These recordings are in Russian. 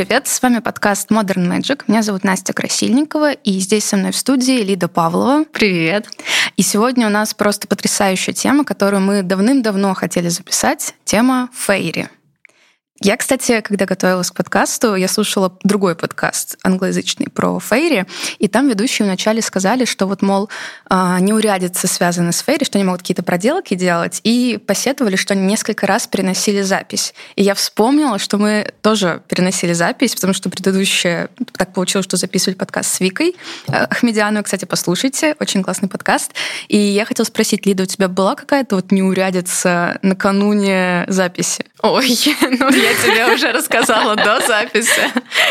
Привет, с вами подкаст Modern Magic. Меня зовут Настя Красильникова, и здесь со мной в студии Лида Павлова. Привет. И сегодня у нас просто потрясающая тема, которую мы давным-давно хотели записать, тема фейри. Я, кстати, когда готовилась к подкасту, я слушала другой подкаст англоязычный про Фейри, и там ведущие вначале сказали, что вот, мол, а, неурядицы связаны с Фейри, что они могут какие-то проделки делать, и посетовали, что они несколько раз переносили запись. И я вспомнила, что мы тоже переносили запись, потому что предыдущее так получилось, что записывали подкаст с Викой э, Ахмедиану. Кстати, послушайте, очень классный подкаст. И я хотела спросить, Лида, у тебя была какая-то вот неурядица накануне записи? Ой, ну я тебе уже рассказала до записи.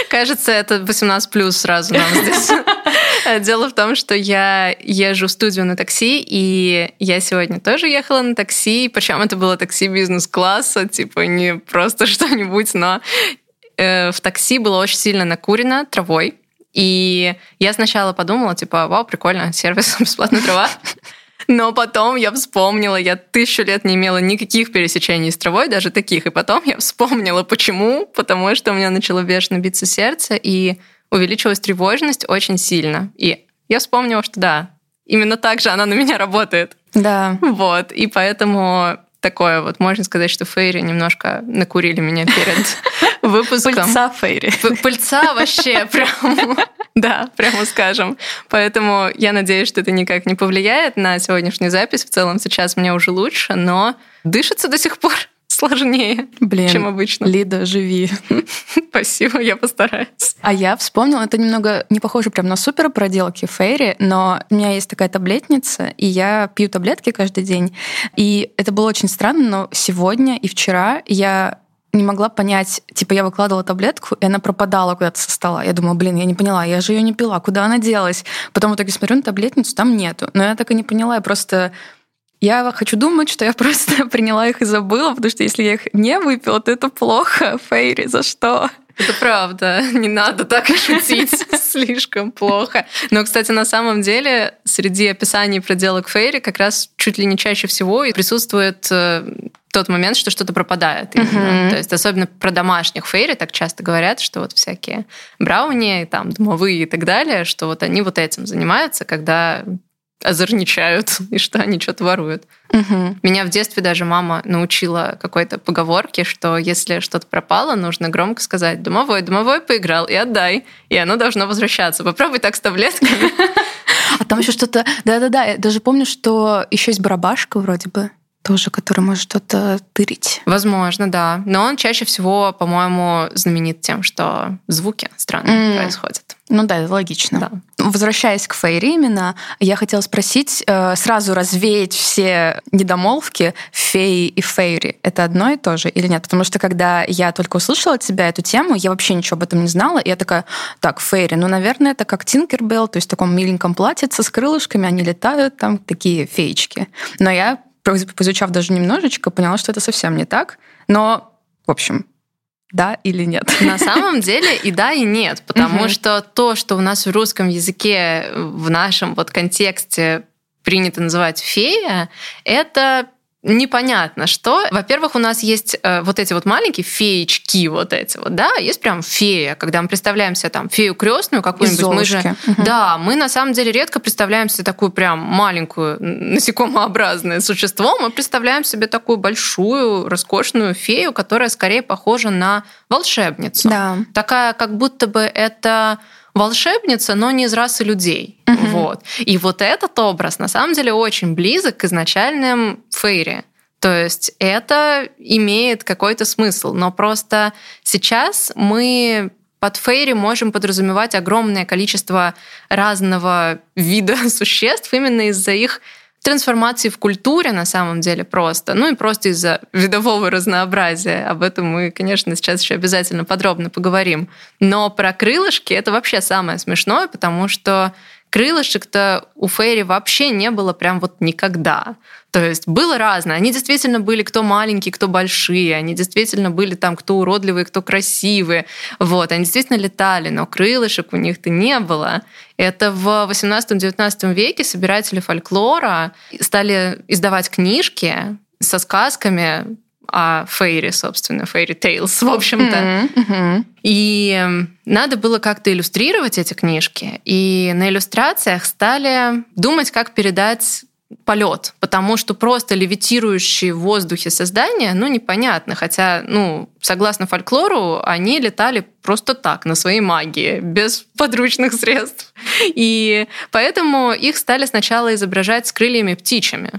Кажется, это 18 плюс сразу нам здесь. Дело в том, что я езжу в студию на такси, и я сегодня тоже ехала на такси, причем это было такси бизнес-класса, типа не просто что-нибудь, но э, в такси было очень сильно накурено травой. И я сначала подумала, типа, вау, прикольно, сервис бесплатная трава. Но потом я вспомнила, я тысячу лет не имела никаких пересечений с травой, даже таких. И потом я вспомнила, почему. Потому что у меня начало бешено биться сердце, и увеличилась тревожность очень сильно. И я вспомнила, что да, именно так же она на меня работает. Да. Вот. И поэтому такое вот, можно сказать, что Фейри немножко накурили меня перед выпуском. Пыльца Фейри. Пыльца вообще прям, да, прямо скажем. Поэтому я надеюсь, что это никак не повлияет на сегодняшнюю запись. В целом сейчас мне уже лучше, но дышится до сих пор сложнее, Блин, чем обычно. Лида, живи. Спасибо, я постараюсь. А я вспомнила, это немного не похоже прям на супер проделки Фейри, но у меня есть такая таблетница, и я пью таблетки каждый день. И это было очень странно, но сегодня и вчера я не могла понять, типа я выкладывала таблетку, и она пропадала куда-то со стола. Я думала, блин, я не поняла, я же ее не пила, куда она делась? Потом в итоге смотрю на таблетницу, там нету. Но я так и не поняла, я просто я хочу думать, что я просто приняла их и забыла, потому что если я их не выпила, то это плохо. Фейри, за что? Это правда, не надо так шутить, слишком плохо. Но, кстати, на самом деле среди описаний проделок Фейри как раз чуть ли не чаще всего присутствует э, тот момент, что что-то пропадает. Uh-huh. То есть особенно про домашних фейри так часто говорят, что вот всякие брауни, там, домовые и так далее, что вот они вот этим занимаются, когда озорничают и что они что-то воруют. Угу. Меня в детстве даже мама научила какой-то поговорке, что если что-то пропало, нужно громко сказать «домовой, домовой поиграл и отдай», и оно должно возвращаться. Попробуй так с таблетками. А там еще что-то... Да-да-да, я даже помню, что еще есть барабашка вроде бы тоже, который может что-то тырить. Возможно, да. Но он чаще всего, по-моему, знаменит тем, что звуки странные mm. происходят. Ну да, это логично. Да. Возвращаясь к Фейри именно, я хотела спросить, э, сразу развеять все недомолвки феи и Фейри. Это одно и то же или нет? Потому что когда я только услышала от тебя эту тему, я вообще ничего об этом не знала, и я такая, так, Фейри, ну, наверное, это как Тинкербелл, то есть в таком миленьком платьице с крылышками, они летают, там такие феечки. Но я поизучав даже немножечко, поняла, что это совсем не так. Но, в общем, да или нет? На самом деле и да, и нет, потому что то, что у нас в русском языке в нашем вот контексте принято называть фея, это непонятно что. Во-первых, у нас есть э, вот эти вот маленькие феечки, вот эти вот, да, есть прям фея, когда мы представляем себе там фею крестную какую-нибудь, мы же, угу. да, мы на самом деле редко представляем себе такую прям маленькую насекомообразное существо, мы представляем себе такую большую, роскошную фею, которая скорее похожа на волшебницу. Да. Такая, как будто бы это волшебница, но не из расы людей. Угу. Вот. И вот этот образ на самом деле очень близок к изначальным фейри. То есть это имеет какой-то смысл. Но просто сейчас мы под фейри можем подразумевать огромное количество разного вида существ именно из-за их трансформации в культуре на самом деле просто, ну и просто из-за видового разнообразия. Об этом мы, конечно, сейчас еще обязательно подробно поговорим. Но про крылышки это вообще самое смешное, потому что крылышек-то у Фейри вообще не было прям вот никогда. То есть было разное. Они действительно были кто маленькие, кто большие. Они действительно были там кто уродливые, кто красивые. Вот. Они действительно летали, но крылышек у них-то не было. Это в 18-19 веке собиратели фольклора стали издавать книжки со сказками о фейре, собственно, фейри Tales, в общем-то. Mm-hmm. Mm-hmm. И надо было как-то иллюстрировать эти книжки. И на иллюстрациях стали думать, как передать полет, потому что просто левитирующие в воздухе создания, ну, непонятно. Хотя, ну, согласно фольклору, они летали просто так, на своей магии, без подручных средств. И поэтому их стали сначала изображать с крыльями птичьими.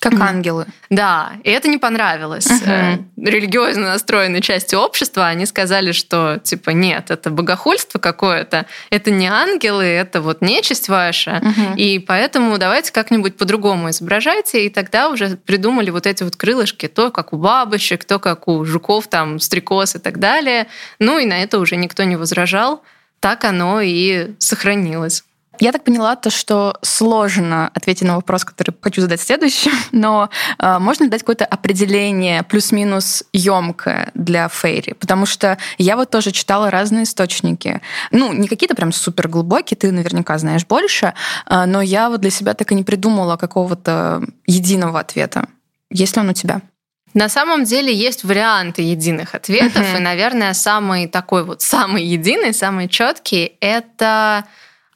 Как ангелы. Да, и это не понравилось. Uh-huh. Религиозно настроенной части общества они сказали, что типа нет, это богохульство какое-то, это не ангелы, это вот нечисть ваша, uh-huh. и поэтому давайте как-нибудь по-другому изображайте, и тогда уже придумали вот эти вот крылышки, то как у бабочек, то как у жуков, там, стрекоз и так далее. Ну и на это уже никто не возражал, так оно и сохранилось. Я так поняла то, что сложно ответить на вопрос, который хочу задать следующим, но э, можно дать какое-то определение плюс-минус емкое для фейри, потому что я вот тоже читала разные источники. Ну, не какие-то прям супер глубокие, ты наверняка знаешь больше, э, но я вот для себя так и не придумала какого-то единого ответа. Есть ли он у тебя? На самом деле есть варианты единых ответов, uh-huh. и, наверное, самый такой вот самый единый, самый четкий это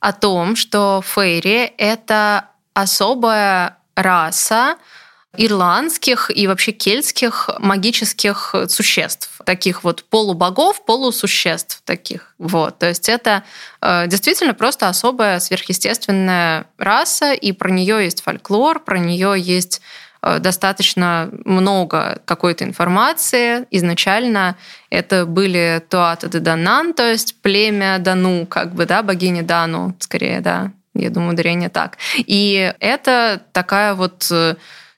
о том, что фейри — это особая раса ирландских и вообще кельтских магических существ, таких вот полубогов, полусуществ таких. Вот. То есть это э, действительно просто особая сверхъестественная раса, и про нее есть фольклор, про нее есть достаточно много какой-то информации. Изначально это были Туата де Данан, то есть племя Дану, как бы, да, богиня Дану, скорее, да, я думаю, ударение так. И это такая вот э,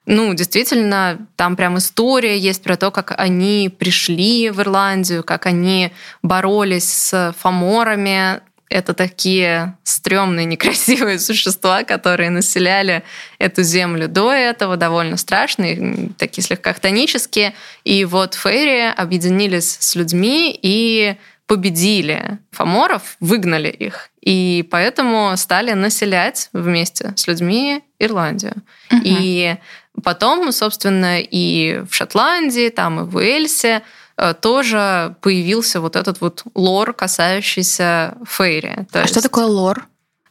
ну, действительно, там прям история есть про то, как они пришли в Ирландию, как они боролись с фаморами, это такие стрёмные, некрасивые существа, которые населяли эту землю до этого, довольно страшные, такие слегка хтонические. И вот Фейри объединились с людьми и победили фаморов, выгнали их. И поэтому стали населять вместе с людьми Ирландию. Угу. И потом, собственно, и в Шотландии, там и в Уэльсе тоже появился вот этот вот лор, касающийся Фейри. То а есть... что такое лор?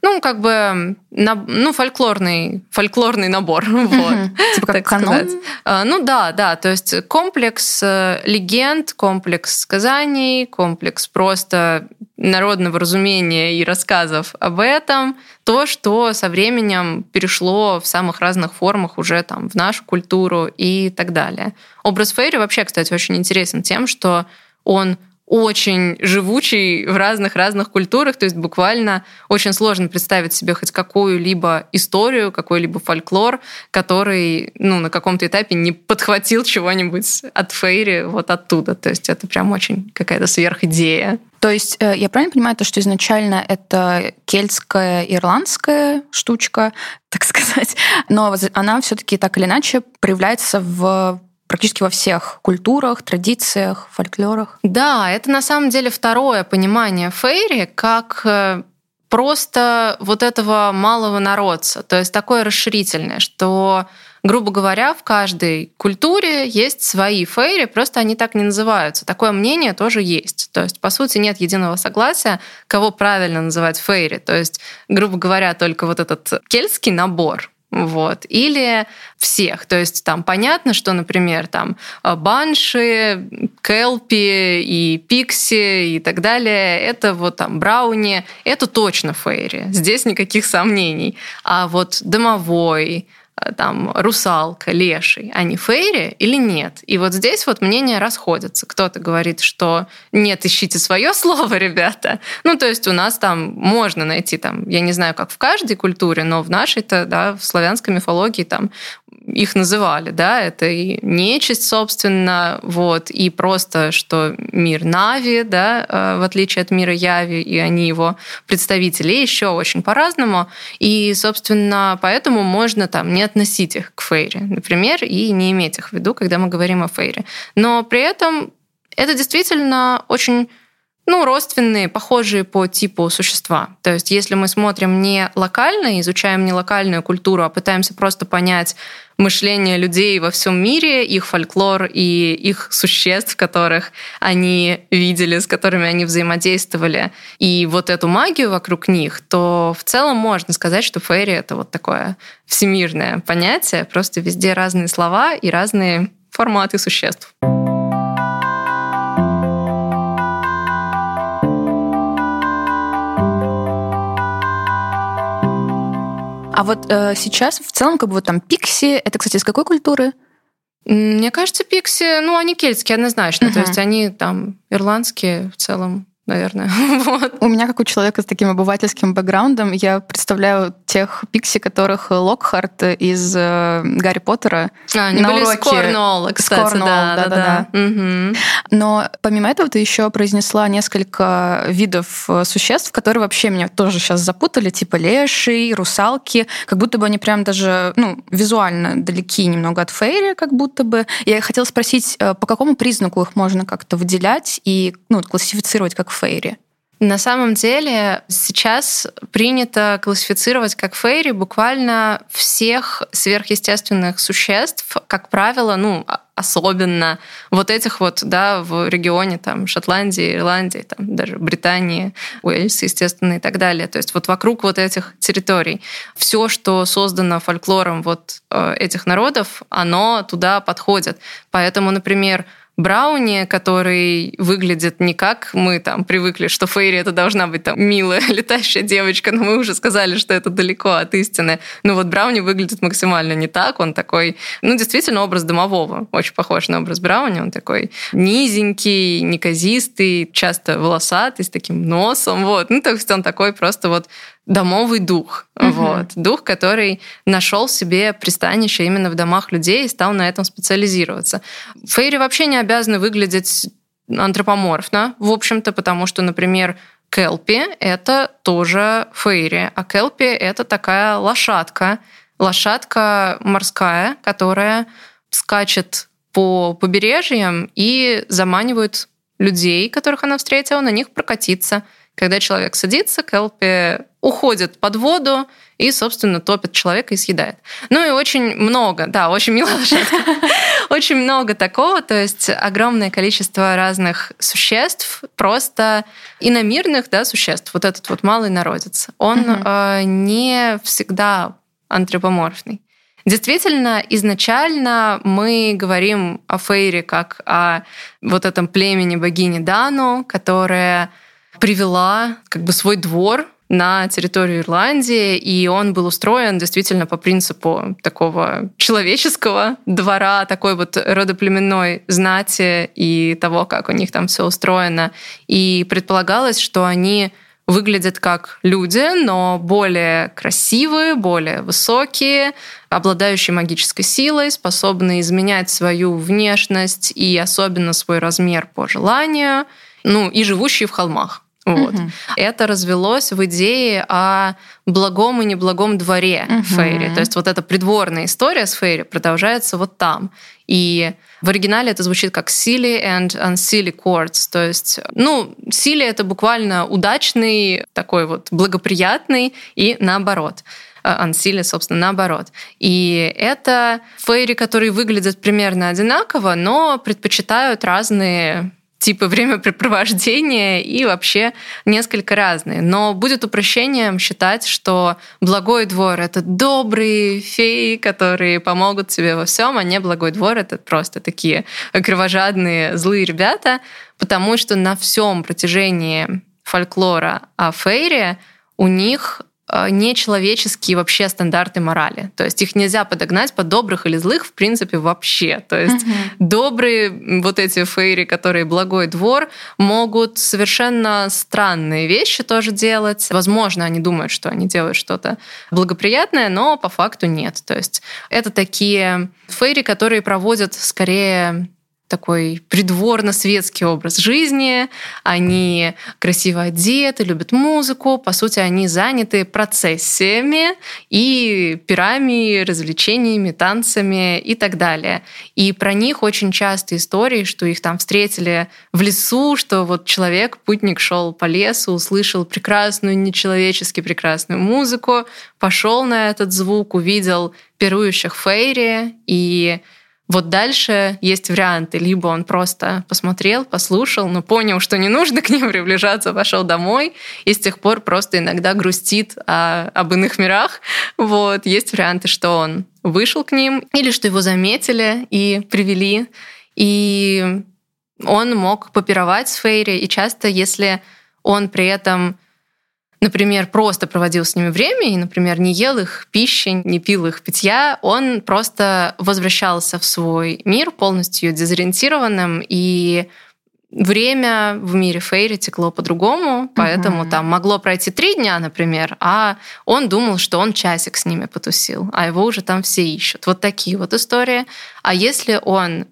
Ну, как бы, ну, фольклорный, фольклорный набор. Вот, типа как канон? Э, ну да, да, то есть комплекс э, легенд, комплекс сказаний, комплекс просто народного разумения и рассказов об этом, то, что со временем перешло в самых разных формах уже там в нашу культуру и так далее. Образ Фейри вообще, кстати, очень интересен тем, что он очень живучий в разных-разных культурах, то есть буквально очень сложно представить себе хоть какую-либо историю, какой-либо фольклор, который ну, на каком-то этапе не подхватил чего-нибудь от Фейри вот оттуда. То есть это прям очень какая-то сверхидея. То есть э, я правильно понимаю, то, что изначально это кельтская, ирландская штучка, так сказать, но она все-таки так или иначе проявляется в практически во всех культурах, традициях, фольклорах. Да, это на самом деле второе понимание фейри как э, просто вот этого малого народца, то есть такое расширительное, что грубо говоря, в каждой культуре есть свои фейри, просто они так не называются. Такое мнение тоже есть. То есть, по сути, нет единого согласия, кого правильно называть фейри. То есть, грубо говоря, только вот этот кельтский набор, вот. Или всех. То есть там понятно, что, например, там э, банши, келпи и пикси и так далее, это вот там брауни, это точно фейри. Здесь никаких сомнений. А вот домовой, там русалка, леший, они фейри или нет? И вот здесь вот мнения расходятся. Кто-то говорит, что нет, ищите свое слово, ребята. Ну, то есть у нас там можно найти, там, я не знаю, как в каждой культуре, но в нашей-то, да, в славянской мифологии там их называли, да, это и нечисть, собственно, вот, и просто, что мир Нави, да, э, в отличие от мира Яви, и они его представители еще очень по-разному, и, собственно, поэтому можно там не относить их к Фейре, например, и не иметь их в виду, когда мы говорим о Фейре. Но при этом это действительно очень ну, родственные, похожие по типу существа. То есть, если мы смотрим не локально, изучаем не локальную культуру, а пытаемся просто понять мышление людей во всем мире, их фольклор и их существ, которых они видели, с которыми они взаимодействовали, и вот эту магию вокруг них, то в целом можно сказать, что фейри — это вот такое всемирное понятие, просто везде разные слова и разные форматы существ. А вот э, сейчас в целом как бы вот там пикси, это, кстати, из какой культуры? Мне кажется, пикси, ну, они кельтские однозначно, uh-huh. то есть они там ирландские в целом наверное. вот. У меня, как у человека с таким обывательским бэкграундом, я представляю тех пикси, которых Локхарт из э, Гарри Поттера а, они на были уроке... Скорнолла, кстати, Скорнолл, да, да, да. да. Угу. Но помимо этого ты еще произнесла несколько видов э, существ, которые вообще меня тоже сейчас запутали, типа леши, русалки, как будто бы они прям даже, ну, визуально далеки немного от фейри, как будто бы. Я хотела спросить, э, по какому признаку их можно как-то выделять и, ну, классифицировать как фейри? На самом деле сейчас принято классифицировать как фейри буквально всех сверхъестественных существ, как правило, ну, а, особенно вот этих вот, да, в регионе там Шотландии, Ирландии, там даже Британии, Уэльс, естественно, и так далее. То есть вот вокруг вот этих территорий. Все, что создано фольклором вот э, этих народов, оно туда подходит. Поэтому, например, Брауни, который выглядит не как мы там привыкли, что Фейри это должна быть там милая летающая девочка, но мы уже сказали, что это далеко от истины. Но вот Брауни выглядит максимально не так, он такой, ну, действительно, образ домового, очень похож на образ Брауни, он такой низенький, неказистый, часто волосатый, с таким носом, вот. Ну, то есть он такой просто вот домовый дух. Угу. Вот. Дух, который нашел себе пристанище именно в домах людей и стал на этом специализироваться. Фейри вообще не обязаны выглядеть антропоморфно, в общем-то, потому что, например, Келпи — это тоже фейри, а Келпи — это такая лошадка, лошадка морская, которая скачет по побережьям и заманивает людей, которых она встретила, на них прокатиться. Когда человек садится, Келпи уходит под воду и, собственно, топит человека и съедает. Ну и очень много, да, очень милая лошадка. Очень много такого, то есть огромное количество разных существ, просто иномирных да, существ. Вот этот вот малый народец, он э, не всегда антропоморфный. Действительно, изначально мы говорим о Фейре как о вот этом племени богини Дану, которая привела как бы свой двор на территорию Ирландии, и он был устроен действительно по принципу такого человеческого двора, такой вот родоплеменной знати и того, как у них там все устроено. И предполагалось, что они выглядят как люди, но более красивые, более высокие, обладающие магической силой, способные изменять свою внешность и особенно свой размер по желанию, ну и живущие в холмах. Вот. Угу. Это развелось в идее о благом и неблагом дворе угу. Фейри. То есть вот эта придворная история с Фейри продолжается вот там. И в оригинале это звучит как silly and unsilly courts. То есть, ну, silly — это буквально удачный, такой вот благоприятный и наоборот. Ансили, собственно, наоборот. И это фейри, которые выглядят примерно одинаково, но предпочитают разные типы времяпрепровождения и вообще несколько разные. Но будет упрощением считать, что благой двор — это добрые феи, которые помогут тебе во всем, а не благой двор — это просто такие кровожадные злые ребята, потому что на всем протяжении фольклора о Фейре у них нечеловеческие вообще стандарты морали. То есть их нельзя подогнать под добрых или злых, в принципе, вообще. То есть угу. добрые вот эти фейри, которые благой двор, могут совершенно странные вещи тоже делать. Возможно, они думают, что они делают что-то благоприятное, но по факту нет. То есть это такие фейри, которые проводят скорее такой придворно-светский образ жизни, они красиво одеты, любят музыку, по сути, они заняты процессиями и пирами, развлечениями, танцами и так далее. И про них очень часто истории, что их там встретили в лесу, что вот человек, путник шел по лесу, услышал прекрасную, нечеловечески прекрасную музыку, пошел на этот звук, увидел пирующих фейри и вот дальше есть варианты. Либо он просто посмотрел, послушал, но понял, что не нужно к ним приближаться, пошел домой, и с тех пор просто иногда грустит о, об иных мирах. Вот. Есть варианты, что он вышел к ним, или что его заметили и привели. И он мог попировать с Фейри, и часто, если он при этом например, просто проводил с ними время и, например, не ел их пищи, не пил их питья, он просто возвращался в свой мир полностью дезориентированным, и время в мире Фейри текло по-другому, поэтому угу. там могло пройти три дня, например, а он думал, что он часик с ними потусил, а его уже там все ищут. Вот такие вот истории. А если он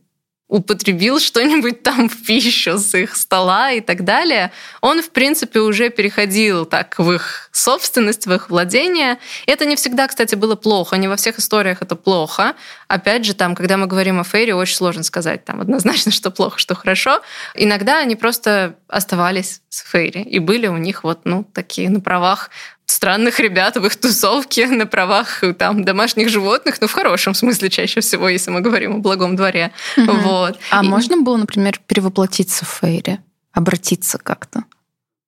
употребил что-нибудь там в пищу с их стола и так далее, он, в принципе, уже переходил так в их собственность, в их владение. Это не всегда, кстати, было плохо, не во всех историях это плохо. Опять же, там, когда мы говорим о Фейре, очень сложно сказать там однозначно, что плохо, что хорошо. Иногда они просто оставались с Фейри, и были у них вот, ну, такие на правах странных ребят в их тусовке на правах там домашних животных, ну в хорошем смысле чаще всего, если мы говорим о благом дворе. Угу. Вот. А И... можно было, например, перевоплотиться в Фейри, обратиться как-то?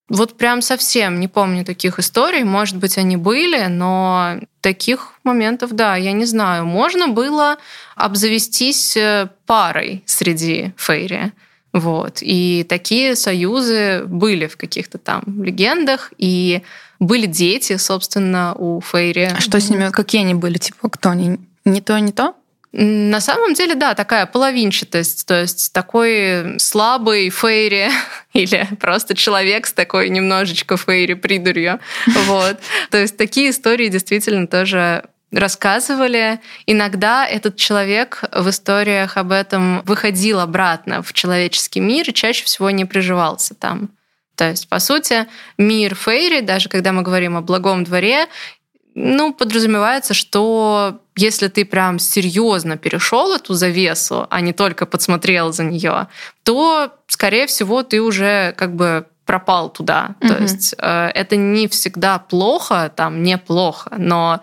Вот прям совсем не помню таких историй. Может быть, они были, но таких моментов, да, я не знаю. Можно было обзавестись э, парой среди фейри. Вот. И такие союзы были в каких-то там легендах. И были дети, собственно, у Фейри. А что с ними? Какие они были? Типа, кто они? Не то, не то? На самом деле, да, такая половинчатость, то есть такой слабый фейри или просто человек с такой немножечко фейри придурью. Вот. То есть такие истории действительно тоже рассказывали. Иногда этот человек в историях об этом выходил обратно в человеческий мир и чаще всего не приживался там. То есть, по сути, мир Фейри, даже когда мы говорим о благом дворе, ну, подразумевается, что если ты прям серьезно перешел эту завесу, а не только подсмотрел за нее, то, скорее всего, ты уже как бы пропал туда. Mm-hmm. То есть э, это не всегда плохо, там неплохо, но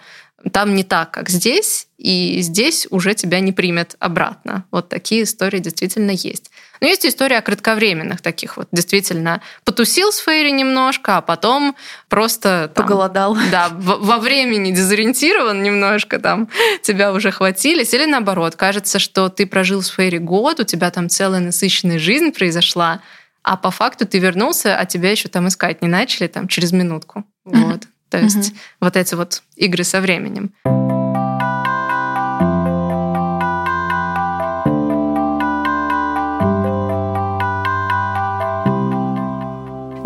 там не так, как здесь, и здесь уже тебя не примет обратно. Вот такие истории действительно есть. Но есть история о кратковременных таких вот. Действительно, потусил с Фейри немножко, а потом просто... Там, Поголодал. Да, во времени дезориентирован немножко, там тебя уже хватились. Или наоборот, кажется, что ты прожил с Фейри год, у тебя там целая насыщенная жизнь произошла, а по факту ты вернулся, а тебя еще там искать не начали там через минутку. Вот. То есть вот эти вот игры со временем.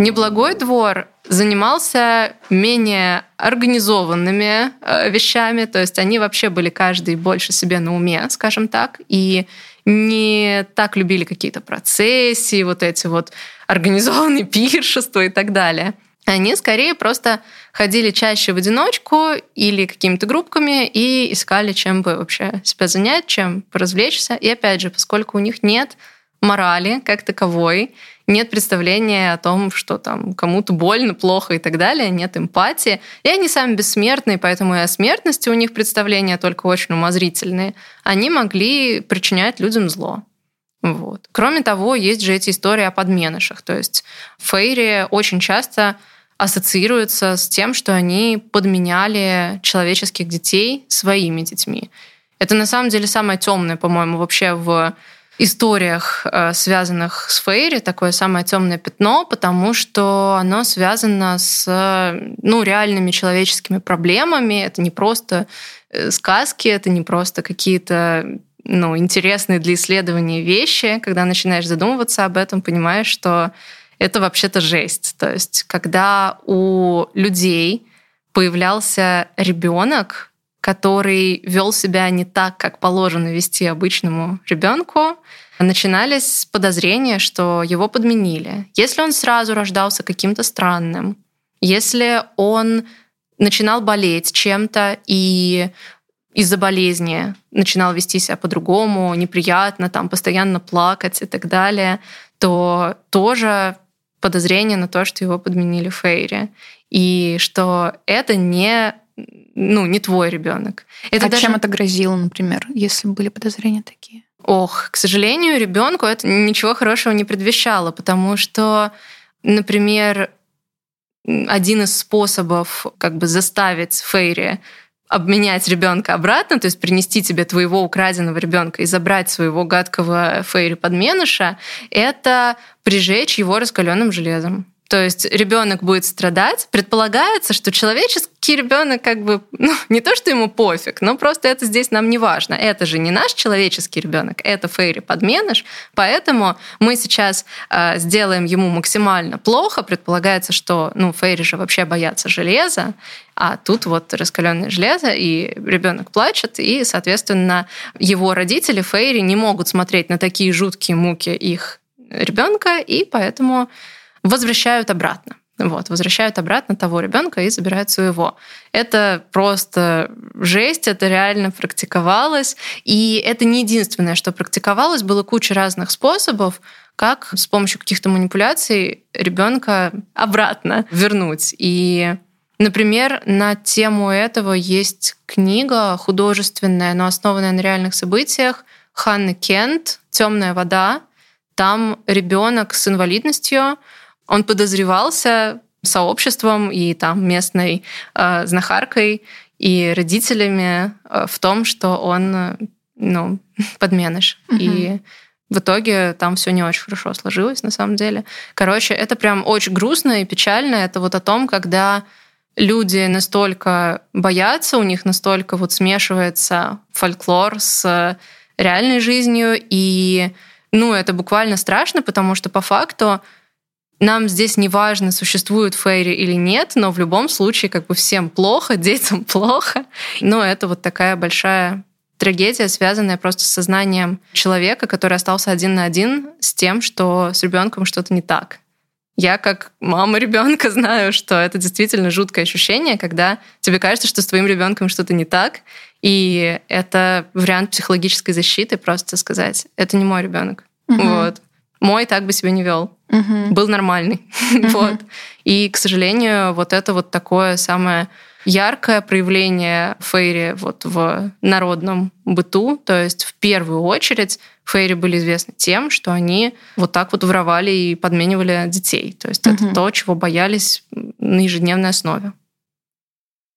Неблагой двор занимался менее организованными э, вещами, то есть они вообще были каждый больше себе на уме, скажем так, и не так любили какие-то процессии, вот эти вот организованные пиршества и так далее. Они скорее просто ходили чаще в одиночку или какими-то группками и искали, чем бы вообще себя занять, чем поразвлечься. И опять же, поскольку у них нет морали как таковой, нет представления о том, что там кому-то больно, плохо и так далее, нет эмпатии. И они сами бессмертные, поэтому и о смертности у них представления только очень умозрительные. Они могли причинять людям зло. Вот. Кроме того, есть же эти истории о подменышах. То есть фейри очень часто ассоциируются с тем, что они подменяли человеческих детей своими детьми. Это на самом деле самое темное, по-моему, вообще в историях, э, связанных с Фейри, такое самое темное пятно, потому что оно связано с ну, реальными человеческими проблемами. Это не просто э, сказки, это не просто какие-то ну, интересные для исследования вещи. Когда начинаешь задумываться об этом, понимаешь, что это вообще-то жесть. То есть, когда у людей появлялся ребенок, который вел себя не так, как положено вести обычному ребенку, начинались подозрения, что его подменили. Если он сразу рождался каким-то странным, если он начинал болеть чем-то и из-за болезни начинал вести себя по-другому, неприятно, там постоянно плакать и так далее, то тоже подозрение на то, что его подменили Фейри. И что это не ну, не твой ребенок. Это а даже... чем это грозило, например, если были подозрения такие? Ох, к сожалению, ребенку это ничего хорошего не предвещало, потому что, например, один из способов как бы заставить Фейри обменять ребенка обратно, то есть принести тебе твоего украденного ребенка и забрать своего гадкого Фейри подменыша, это прижечь его раскаленным железом. То есть ребенок будет страдать. Предполагается, что человеческий ребенок как бы, ну, не то, что ему пофиг, но просто это здесь нам не важно. Это же не наш человеческий ребенок, это Фейри подменыш. Поэтому мы сейчас э, сделаем ему максимально плохо. Предполагается, что, ну, Фейри же вообще боятся железа, а тут вот раскаленное железо, и ребенок плачет, и, соответственно, его родители Фейри не могут смотреть на такие жуткие муки их ребенка, и поэтому возвращают обратно. Вот, возвращают обратно того ребенка и забирают своего. Это просто жесть, это реально практиковалось. И это не единственное, что практиковалось. Было куча разных способов, как с помощью каких-то манипуляций ребенка обратно вернуть. И Например, на тему этого есть книга художественная, но основанная на реальных событиях Ханны Кент «Темная вода». Там ребенок с инвалидностью он подозревался сообществом и там местной э, знахаркой и родителями э, в том, что он э, ну, подменыш. Угу. И в итоге там все не очень хорошо сложилось, на самом деле. Короче, это прям очень грустно и печально. Это вот о том, когда люди настолько боятся, у них настолько вот смешивается фольклор с реальной жизнью, и ну, это буквально страшно, потому что по факту нам здесь не важно, существуют фейри или нет, но в любом случае как бы всем плохо, детям плохо. Но это вот такая большая трагедия, связанная просто с сознанием человека, который остался один на один с тем, что с ребенком что-то не так. Я как мама ребенка знаю, что это действительно жуткое ощущение, когда тебе кажется, что с твоим ребенком что-то не так, и это вариант психологической защиты, просто сказать, это не мой ребенок. Угу. Вот. Мой так бы себя не вел. Угу. Был нормальный. Угу. вот. И, к сожалению, вот это вот такое самое яркое проявление фейри вот в народном быту. То есть в первую очередь фейри были известны тем, что они вот так вот воровали и подменивали детей. То есть угу. это то, чего боялись на ежедневной основе.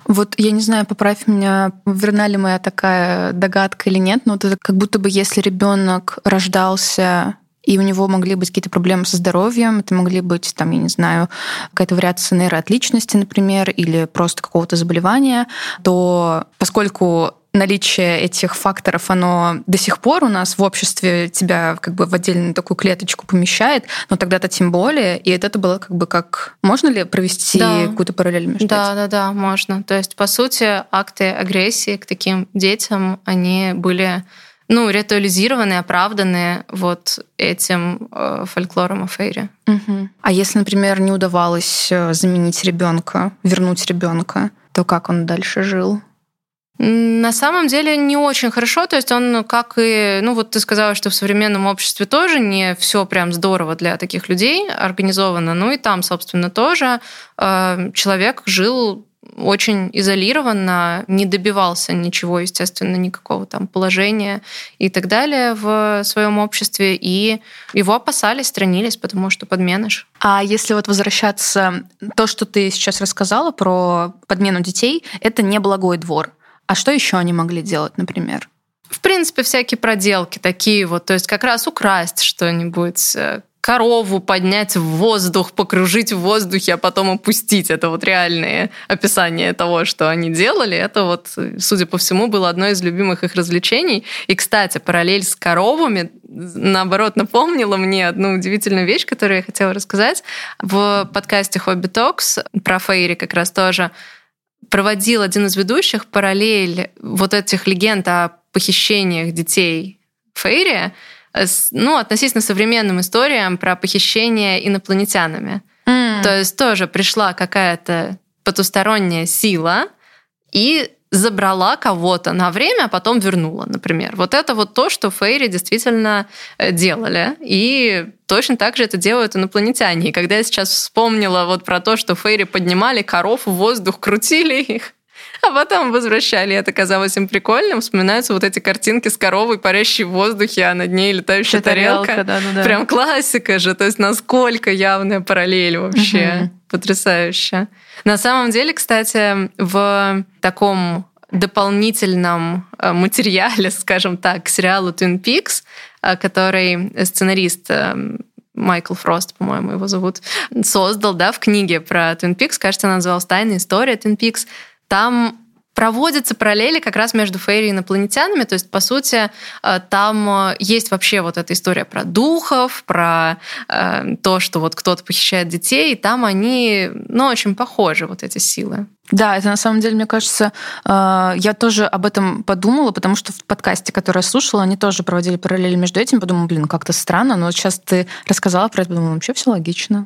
Вот я не знаю, поправь меня, верна ли моя такая догадка или нет, но вот это как будто бы если ребенок рождался и у него могли быть какие-то проблемы со здоровьем, это могли быть, там, я не знаю, какая-то вариация нейроотличности, например, или просто какого-то заболевания, то поскольку наличие этих факторов, оно до сих пор у нас в обществе тебя как бы в отдельную такую клеточку помещает, но тогда-то тем более, и это было как бы как... Можно ли провести да. какую-то параллель между да, этим? Да, да, да, можно. То есть, по сути, акты агрессии к таким детям, они были ну, ритуализированные, оправданные вот этим э, фольклором о Фейре. Угу. А если, например, не удавалось э, заменить ребенка, вернуть ребенка, то как он дальше жил? На самом деле не очень хорошо, то есть он, как и, ну вот ты сказала, что в современном обществе тоже не все прям здорово для таких людей организовано, ну и там, собственно, тоже э, человек жил очень изолированно, не добивался ничего, естественно, никакого там положения и так далее в своем обществе, и его опасались, странились, потому что подменыш. А если вот возвращаться, то, что ты сейчас рассказала про подмену детей, это не благой двор. А что еще они могли делать, например? В принципе, всякие проделки такие вот, то есть как раз украсть что-нибудь, э, корову поднять в воздух, покружить в воздухе, а потом опустить. Это вот реальное описание того, что они делали. Это вот, судя по всему, было одно из любимых их развлечений. И, кстати, параллель с коровами, наоборот, напомнила мне одну удивительную вещь, которую я хотела рассказать. В подкасте Hobby Talks про Фейри как раз тоже проводил один из ведущих параллель вот этих легенд о похищениях детей Фейри ну, относительно современным историям про похищение инопланетянами. Mm. То есть тоже пришла какая-то потусторонняя сила и забрала кого-то на время, а потом вернула, например. Вот это вот то, что Фейри действительно э, делали. И точно так же это делают инопланетяне. И когда я сейчас вспомнила вот про то, что Фейри поднимали коров в воздух, крутили их, а потом возвращали. Это казалось им прикольным. Вспоминаются вот эти картинки с коровой, парящей в воздухе, а над ней летающая тарелка. тарелка да, да, да. Прям классика же. То есть насколько явная параллель вообще. Угу. Потрясающе. На самом деле, кстати, в таком дополнительном э, материале, скажем так, к сериалу Twin Peaks, э, который сценарист э, Майкл Фрост, по-моему, его зовут, создал, да, в книге про Twin Peaks, кажется, она называлась «Тайная история Twin Peaks», там проводятся параллели как раз между Фейри и инопланетянами. То есть, по сути, э, там э, есть вообще вот эта история про духов, про э, то, что вот кто-то похищает детей, и там они, ну, очень похожи, вот эти силы. Да, это на самом деле, мне кажется, я тоже об этом подумала, потому что в подкасте, который я слушала, они тоже проводили параллели между этим. Подумала, блин, как-то странно, но сейчас ты рассказала про это, подумала, вообще все логично.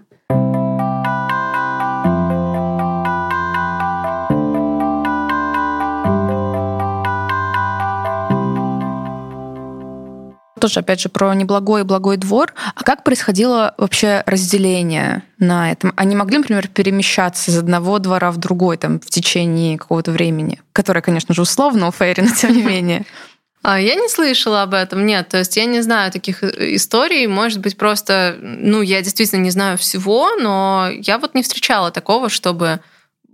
Тоже, опять же, про неблагой и благой двор. А как происходило вообще разделение на этом? Они могли, например, перемещаться из одного двора в другой там, в течение какого-то времени? Которое, конечно же, условно у Фейри, но тем не менее. А, я не слышала об этом, нет. То есть я не знаю таких э, историй. Может быть, просто, ну, я действительно не знаю всего, но я вот не встречала такого, чтобы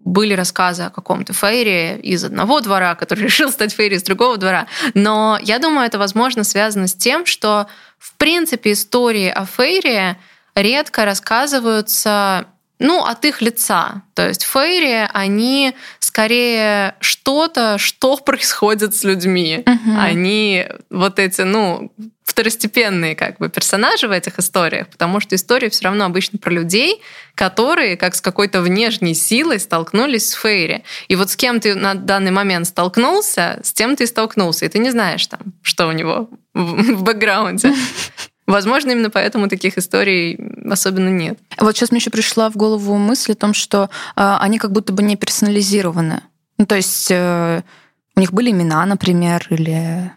были рассказы о каком-то фейре из одного двора, который решил стать фейри из другого двора. Но я думаю, это, возможно, связано с тем, что, в принципе, истории о фейре редко рассказываются ну, от их лица. То есть фейри, они скорее что-то, что происходит с людьми. Угу. Они вот эти, ну, второстепенные как бы персонажи в этих историях, потому что истории все равно обычно про людей, которые как с какой-то внешней силой столкнулись с Фейри. И вот с кем ты на данный момент столкнулся, с тем ты и столкнулся, и ты не знаешь там, что у него в бэкграунде. Возможно, именно поэтому таких историй особенно нет. Вот сейчас мне еще пришла в голову мысль о том, что э, они как будто бы не персонализированы. Ну, то есть э, у них были имена, например, или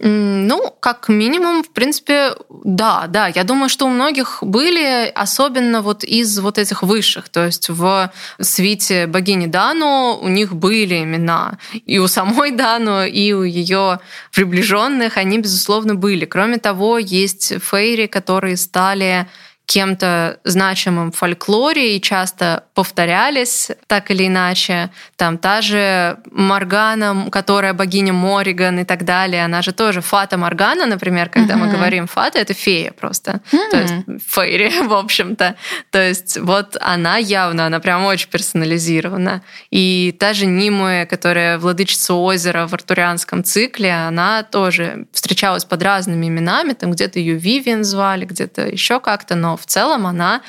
ну, как минимум, в принципе, да, да. Я думаю, что у многих были, особенно вот из вот этих высших. То есть в свите богини Дану у них были имена. И у самой Дану, и у ее приближенных они, безусловно, были. Кроме того, есть фейри, которые стали кем-то значимым в фольклоре и часто повторялись так или иначе. Там та же Моргана, которая богиня Мориган и так далее, она же тоже Фата Моргана, например, когда mm-hmm. мы говорим Фата, это фея просто. Mm-hmm. То есть фейри, в общем-то. То есть вот она явно, она прям очень персонализирована. И та же Нимуэ, которая владычица озера в артурианском цикле, она тоже встречалась под разными именами, там где-то ее Вивиан звали, где-то еще как-то, но в целом она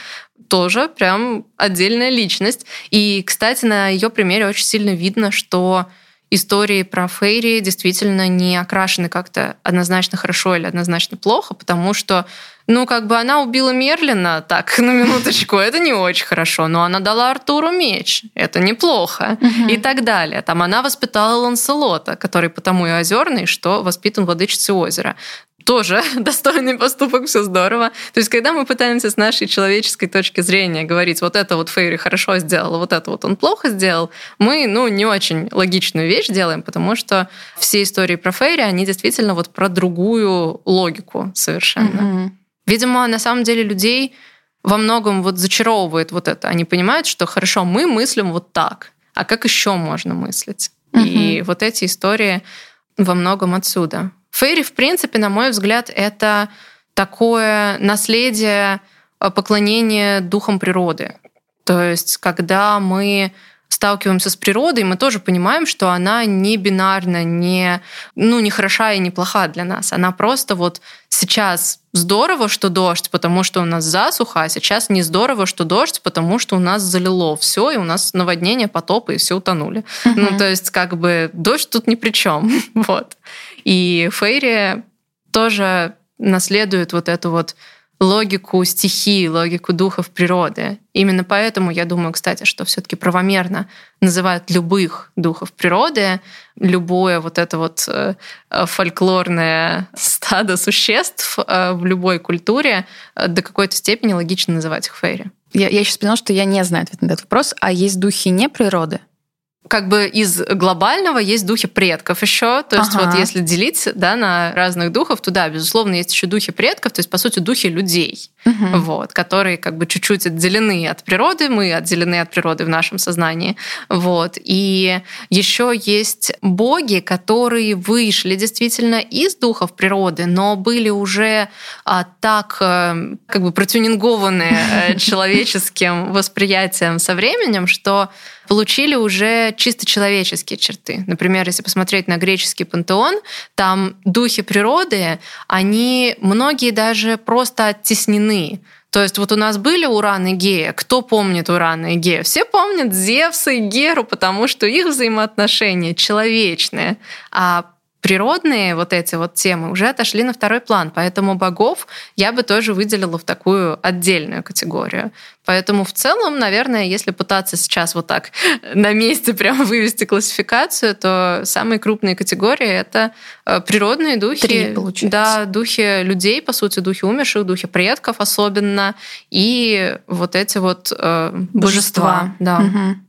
тоже прям отдельная личность. И, кстати, на ее примере очень сильно видно, что истории про Фейри действительно не окрашены как-то однозначно хорошо или однозначно плохо, потому что, ну, как бы она убила Мерлина, так, на минуточку, это не очень хорошо, но она дала Артуру меч, это неплохо, и так далее. Там она воспитала Ланселота, который потому и озерный, что воспитан владычицей озера тоже достойный поступок, все здорово. То есть, когда мы пытаемся с нашей человеческой точки зрения говорить, вот это вот Фейри хорошо сделал, вот это вот он плохо сделал, мы, ну, не очень логичную вещь делаем, потому что все истории про Фейри, они действительно вот про другую логику совершенно. Mm-hmm. Видимо, на самом деле людей во многом вот зачаровывает вот это. Они понимают, что хорошо, мы мыслим вот так, а как еще можно мыслить? Mm-hmm. И вот эти истории во многом отсюда. Фейри, в принципе, на мой взгляд, это такое наследие э, поклонения духам природы. То есть, когда мы сталкиваемся с природой, мы тоже понимаем, что она не бинарна, не, ну, не хороша и не плоха для нас. Она просто вот сейчас здорово, что дождь, потому что у нас засуха, а сейчас не здорово, что дождь, потому что у нас залило все, и у нас наводнение, потопы, и все утонули. Uh-huh. Ну, то есть, как бы, дождь тут ни при чем. вот. И Фейри тоже наследует вот эту вот логику стихии, логику духов природы. Именно поэтому я думаю, кстати, что все-таки правомерно называют любых духов природы, любое вот это вот э, фольклорное стадо существ э, в любой культуре э, до какой-то степени логично называть их фейри. Я, я сейчас поняла, что я не знаю ответ на этот вопрос. А есть духи не природы? Как бы из глобального есть духи предков еще. То есть ага. вот если делить да, на разных духов, то да, безусловно, есть еще духи предков, то есть, по сути, духи людей, угу. вот, которые как бы чуть-чуть отделены от природы, мы отделены от природы в нашем сознании. Вот. И еще есть боги, которые вышли действительно из духов природы, но были уже а, так э, как бы протюнингованы э, человеческим восприятием со временем, что получили уже чисто человеческие черты. Например, если посмотреть на греческий пантеон, там духи природы, они многие даже просто оттеснены. То есть вот у нас были Уран и Гея. Кто помнит Урана и Гея? Все помнят Зевса и Геру, потому что их взаимоотношения человечные. А природные вот эти вот темы уже отошли на второй план, поэтому богов я бы тоже выделила в такую отдельную категорию. Поэтому в целом, наверное, если пытаться сейчас вот так на месте прямо вывести классификацию, то самые крупные категории это э, природные духи, Три, получается. да, духи людей, по сути, духи умерших, духи предков особенно, и вот эти вот э, божества, божества. да. Угу.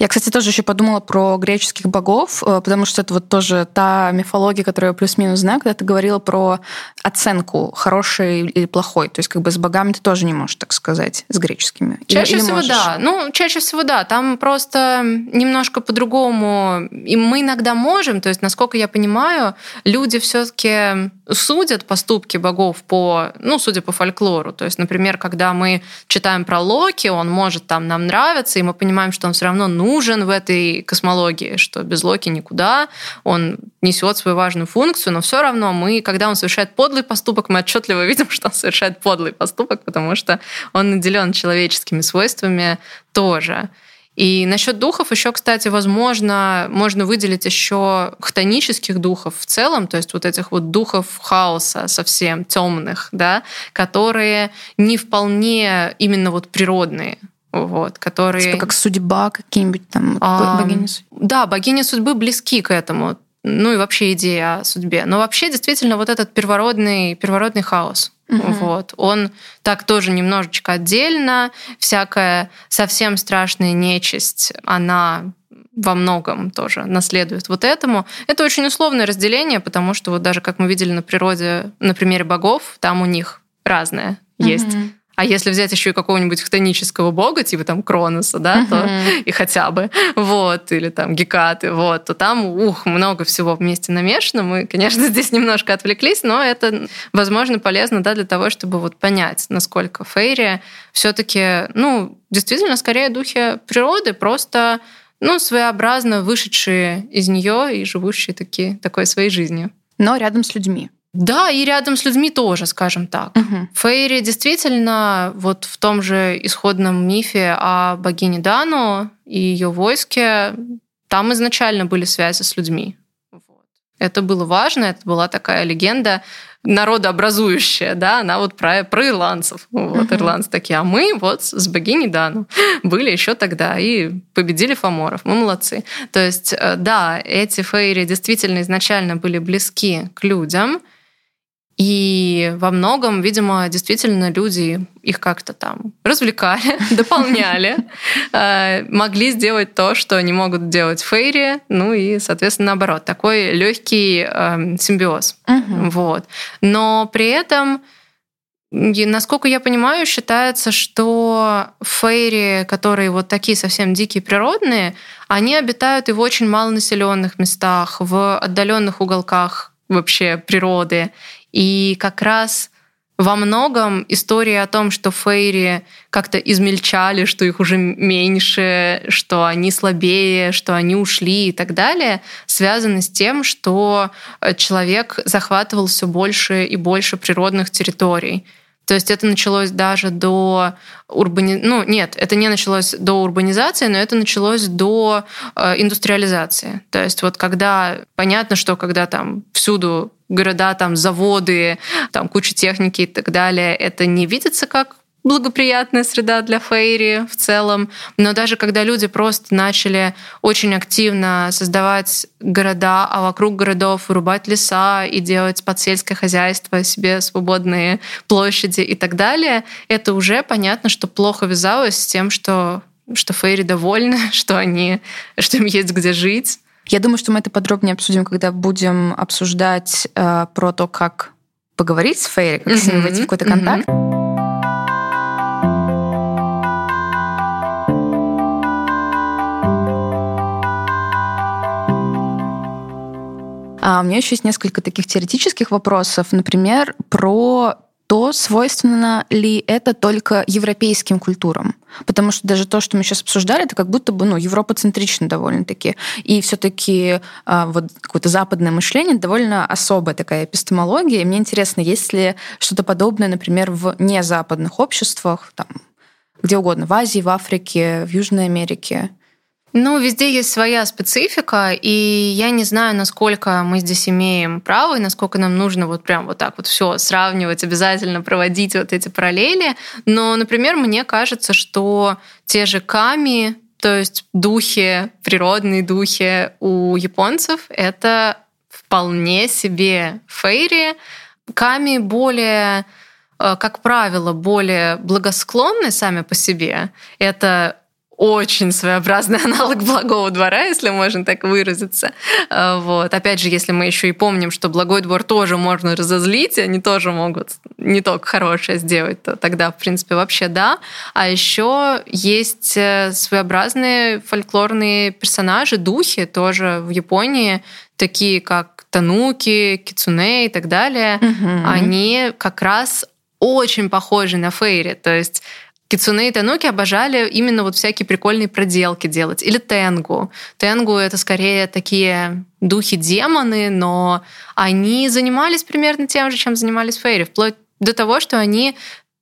Я, кстати, тоже еще подумала про греческих богов, э, потому что это вот тоже та мифология, которую я плюс-минус знаю, когда ты говорила про оценку хорошей или плохой. То есть как бы с богами ты тоже не можешь так сказать, с греческими. Чаще или, всего можешь? да. Ну, чаще всего да. Там просто немножко по-другому. И мы иногда можем, то есть, насколько я понимаю, люди все-таки судят поступки богов по, ну, судя по фольклору. То есть, например, когда мы читаем про Локи, он может там нам нравиться, и мы понимаем, что он все равно нужен в этой космологии, что без Локи никуда, он несет свою важную функцию, но все равно мы, когда он совершает подлый поступок, мы отчетливо видим, что он совершает подлый поступок, потому что он наделен человеческими свойствами тоже. И насчет духов еще, кстати, возможно, можно выделить еще хтонических духов в целом, то есть вот этих вот духов хаоса совсем темных, да, которые не вполне именно вот природные вот, которые... Типа как судьба какие-нибудь там, а, богини судьбы. Да, богини судьбы близки к этому. Ну и вообще идея о судьбе. Но вообще действительно вот этот первородный, первородный хаос. Угу. Вот. Он так тоже немножечко отдельно. Всякая совсем страшная нечисть, она во многом тоже наследует вот этому. Это очень условное разделение, потому что вот даже как мы видели на природе, на примере богов, там у них разное угу. есть а если взять еще и какого-нибудь хтонического бога, типа там Кроноса, да, то и хотя бы, вот, или там Гекаты, вот, то там, ух, много всего вместе намешано. Мы, конечно, здесь немножко отвлеклись, но это, возможно, полезно, да, для того, чтобы вот понять, насколько Фейри все-таки, ну, действительно, скорее духи природы, просто ну, своеобразно вышедшие из нее и живущие такие, такой своей жизнью. Но рядом с людьми. Да, и рядом с людьми тоже, скажем так. Угу. Фейри действительно вот в том же исходном мифе о богине Дану и ее войске, там изначально были связи с людьми. Это было важно, это была такая легенда народообразующая, да, она вот про, про ирландцев. Вот uh-huh. ирландцы такие, а мы вот с богиней Дану были еще тогда и победили фаморов. Мы молодцы. То есть, э, да, эти фейри действительно изначально были близки к людям, и во многом, видимо, действительно люди их как-то там развлекали, дополняли, э, могли сделать то, что не могут делать фейри, ну и, соответственно, наоборот, такой легкий эм, симбиоз. Вот. Но при этом насколько я понимаю, считается, что фейри, которые вот такие совсем дикие природные, они обитают и в очень малонаселенных местах, в отдаленных уголках вообще природы. И как раз во многом история о том, что фейри как-то измельчали, что их уже меньше, что они слабее, что они ушли и так далее, связаны с тем, что э, человек захватывал все больше и больше природных территорий. То есть это началось даже до урбани... Ну, нет, это не началось до урбанизации, но это началось до э, индустриализации. То есть вот когда... Понятно, что когда там всюду города, там заводы, там куча техники и так далее, это не видится как благоприятная среда для фейри в целом. Но даже когда люди просто начали очень активно создавать города, а вокруг городов вырубать леса и делать под сельское хозяйство себе свободные площади и так далее, это уже понятно, что плохо вязалось с тем, что, что фейри довольны, что, они, что им есть где жить. Я думаю, что мы это подробнее обсудим, когда будем обсуждать э, про то, как поговорить с Фейри, как mm-hmm. с ними войти в какой-то контакт. Mm-hmm. А у меня еще есть несколько таких теоретических вопросов, например, про то, свойственно ли это только европейским культурам. Потому что даже то, что мы сейчас обсуждали, это как будто бы ну, европоцентрично довольно-таки. И все-таки а, вот какое-то западное мышление довольно особая такая эпистемология. И мне интересно, есть ли что-то подобное, например, в незападных обществах, там, где угодно, в Азии, в Африке, в Южной Америке? Ну, везде есть своя специфика, и я не знаю, насколько мы здесь имеем право, и насколько нам нужно вот прям вот так вот все сравнивать, обязательно проводить вот эти параллели. Но, например, мне кажется, что те же ками, то есть духи, природные духи у японцев, это вполне себе фейри. Ками более э, как правило, более благосклонны сами по себе. Это очень своеобразный аналог благого двора, если можно так выразиться. А, вот. Опять же, если мы еще и помним, что благой двор тоже можно разозлить, они тоже могут не только хорошее сделать, то тогда, в принципе, вообще да. А еще есть э, своеобразные фольклорные персонажи, духи тоже в Японии, такие как Тануки, Кицуне и так далее. Угу. Они как раз очень похожи на Фейри. То есть Кицуне и Тануки обожали именно вот всякие прикольные проделки делать. Или тенгу. Тенгу — это скорее такие духи-демоны, но они занимались примерно тем же, чем занимались фейри, вплоть до того, что они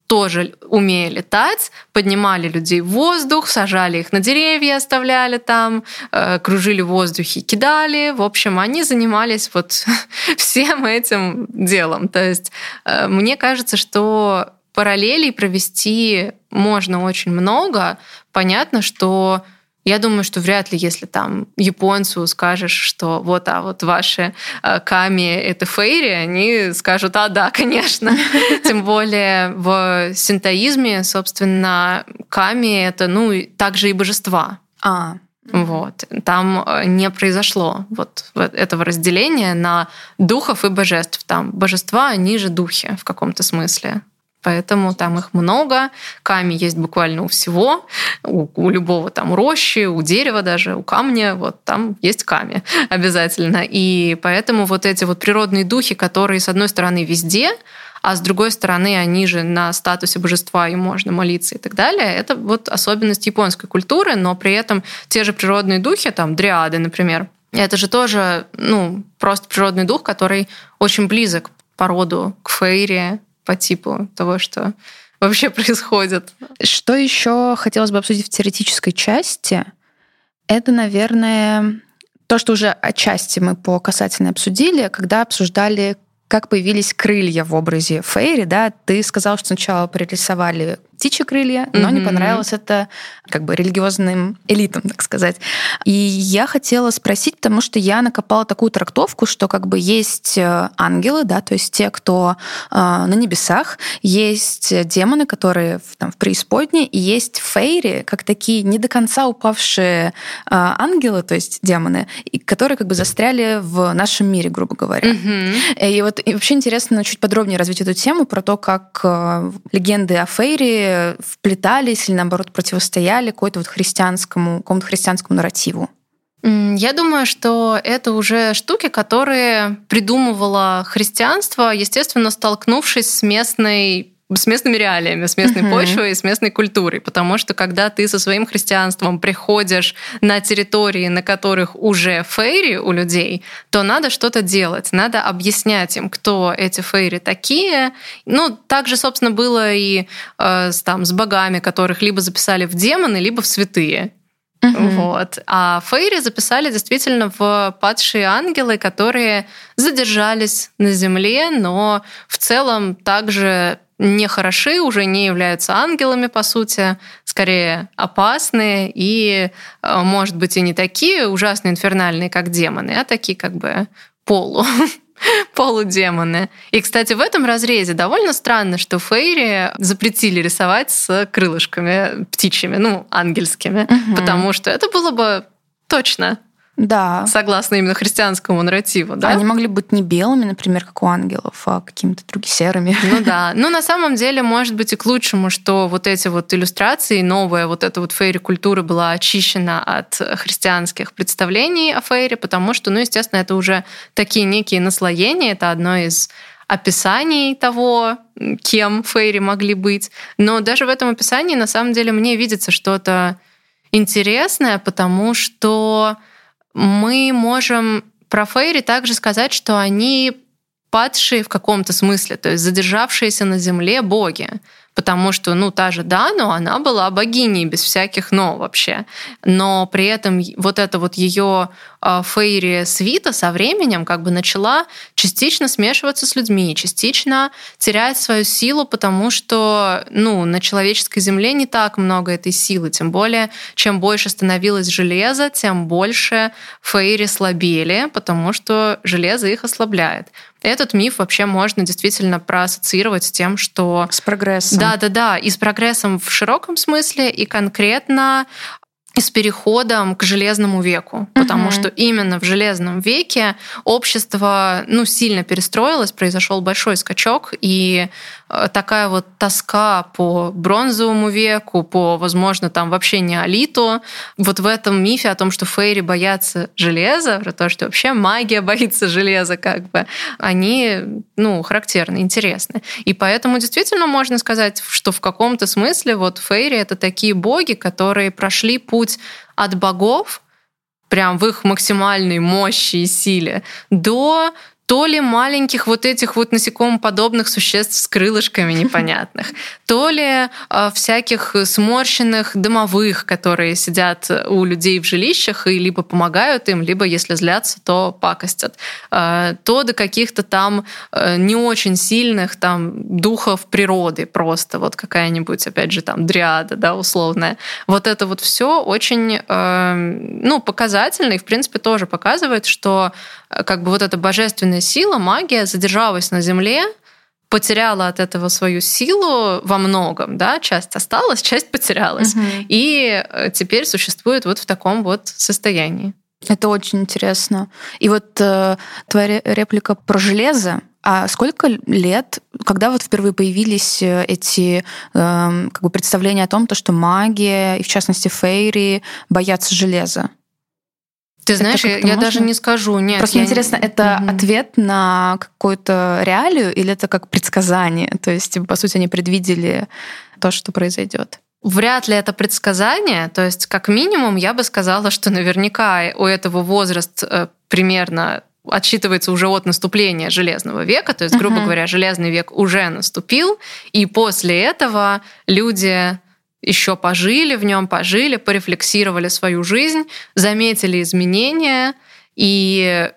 тоже умели летать, поднимали людей в воздух, сажали их на деревья, оставляли там, э, кружили в воздухе, кидали. В общем, они занимались вот всем этим делом. То есть э, мне кажется, что параллелей провести можно очень много. Понятно, что я думаю, что вряд ли, если там японцу скажешь, что вот, а вот ваши э, ками — это фейри, они скажут, а да, конечно. Тем более в синтоизме, собственно, ками — это, ну, также и божества. А, вот. Там э, не произошло вот этого разделения на духов и божеств. Там божества, они же духи в каком-то смысле. Поэтому там их много. Ками есть буквально у всего. У, у любого там рощи, у дерева даже, у камня. Вот там есть ками обязательно. И поэтому вот эти вот природные духи, которые, с одной стороны, везде, а с другой стороны, они же на статусе божества, и можно молиться и так далее. Это вот особенность японской культуры, но при этом те же природные духи, там, дриады, например, это же тоже, ну, просто природный дух, который очень близок по роду к фейре, по типу того, что вообще происходит. Что еще хотелось бы обсудить в теоретической части? Это, наверное, то, что уже отчасти мы по касательной обсудили, когда обсуждали как появились крылья в образе Фейри, да, ты сказал, что сначала пририсовали птичьи крылья, но mm-hmm. не понравилось это как бы религиозным элитам, так сказать. И я хотела спросить, потому что я накопала такую трактовку, что как бы есть э, ангелы, да, то есть те, кто э, на небесах, есть демоны, которые в, там, в преисподней, и есть фейри, как такие не до конца упавшие э, ангелы, то есть демоны, которые как бы застряли в нашем мире, грубо говоря. Mm-hmm. И вот и вообще интересно чуть подробнее развить эту тему про то, как э, легенды о фейри вплетались или, наоборот, противостояли какой-то вот христианскому, какому-то христианскому нарративу? Я думаю, что это уже штуки, которые придумывало христианство, естественно, столкнувшись с местной с местными реалиями, с местной uh-huh. почвой и с местной культурой. Потому что когда ты со своим христианством приходишь на территории, на которых уже фейри у людей, то надо что-то делать. Надо объяснять им, кто эти фейри такие. Ну, также, собственно, было и э, с, там, с богами, которых либо записали в демоны, либо в святые. Угу. Вот. А Фейри записали действительно в падшие ангелы, которые задержались на Земле, но в целом также не хороши, уже не являются ангелами, по сути, скорее опасные и, э, может быть, и не такие ужасно инфернальные, как демоны, а такие как бы полу. полудемоны. И, кстати, в этом разрезе довольно странно, что Фейри запретили рисовать с крылышками птичьими, ну, ангельскими, угу. потому что это было бы точно да. Согласно именно христианскому нарративу, да? Они могли быть не белыми, например, как у ангелов, а какими-то другими серыми. Ну да. Ну, на самом деле, может быть и к лучшему, что вот эти вот иллюстрации, новая вот эта вот фейри-культура была очищена от христианских представлений о фейре, потому что, ну, естественно, это уже такие некие наслоения, это одно из описаний того, кем фейри могли быть. Но даже в этом описании, на самом деле, мне видится что-то интересное, потому что мы можем про Фейри также сказать, что они падшие в каком-то смысле, то есть задержавшиеся на земле боги потому что, ну, та же Дану, она была богиней без всяких «но» вообще. Но при этом вот эта вот ее а, фейри свита со временем как бы начала частично смешиваться с людьми, частично терять свою силу, потому что, ну, на человеческой земле не так много этой силы, тем более, чем больше становилось железо, тем больше фейри слабели, потому что железо их ослабляет. Этот миф вообще можно действительно проассоциировать с тем, что... С прогрессом. Да-да-да, и с прогрессом в широком смысле, и конкретно с переходом к железному веку, потому угу. что именно в железном веке общество ну, сильно перестроилось, произошел большой скачок, и такая вот тоска по бронзовому веку, по, возможно, там вообще неолиту. Вот в этом мифе о том, что фейри боятся железа, про то, что вообще магия боится железа, как бы, они, ну, характерны, интересны. И поэтому действительно можно сказать, что в каком-то смысле вот фейри — это такие боги, которые прошли путь от богов, прям в их максимальной мощи и силе, до то ли маленьких вот этих вот насекомоподобных существ с крылышками непонятных, то ли э, всяких сморщенных домовых, которые сидят у людей в жилищах и либо помогают им, либо, если злятся, то пакостят, э, то до каких-то там э, не очень сильных там духов природы просто, вот какая-нибудь, опять же, там дриада, да, условная. Вот это вот все очень, э, ну, показательно и, в принципе, тоже показывает, что как бы вот эта божественная божественная сила, магия задержалась на Земле, потеряла от этого свою силу во многом, да, часть осталась, часть потерялась, угу. и э, теперь существует вот в таком вот состоянии. Это очень интересно. И вот э, твоя реплика про железо. А сколько лет, когда вот впервые появились э, эти э, как бы представления о том, то, что магия и в частности фейри боятся железа? Ты знаешь, я, я даже не скажу. Нет, Просто интересно, не... это угу. ответ на какую-то реалию или это как предсказание? То есть, по сути, они предвидели то, что произойдет. Вряд ли это предсказание. То есть, как минимум, я бы сказала, что наверняка у этого возраст э, примерно отсчитывается уже от наступления Железного века, то есть, грубо uh-huh. говоря, Железный век уже наступил, и после этого люди еще пожили в нем, пожили, порефлексировали свою жизнь, заметили изменения, и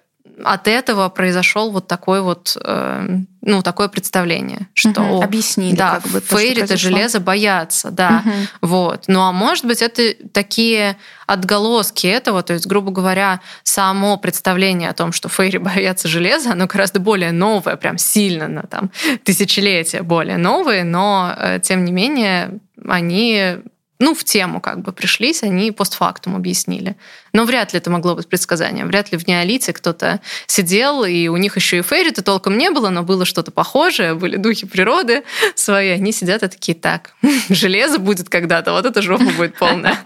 от этого произошел вот такой вот, э, ну, такое представление, что... Угу, объяснили, да, как бы, фейри-то железо боятся, да, угу. вот. Ну, а может быть, это такие отголоски этого, то есть, грубо говоря, само представление о том, что фейри боятся железа, оно гораздо более новое, прям сильно на там тысячелетия более новые, но, э, тем не менее, они ну, в тему как бы пришлись, они постфактум объяснили. Но вряд ли это могло быть предсказанием. Вряд ли в неолите кто-то сидел, и у них еще и фейри-то толком не было, но было что-то похожее, были духи природы свои. Они сидят и такие, так, железо будет когда-то, вот это жопа будет полная.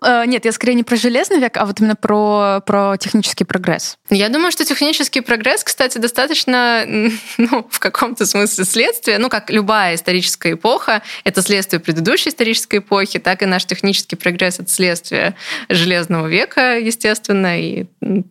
Э, нет, я скорее не про железный век, а вот именно про, про технический прогресс. Я думаю, что технический прогресс, кстати, достаточно, ну, в каком-то смысле следствие, ну, как любая историческая эпоха, это следствие предыдущей исторической эпохи, так и наш технический прогресс — это следствие Железного века, естественно, и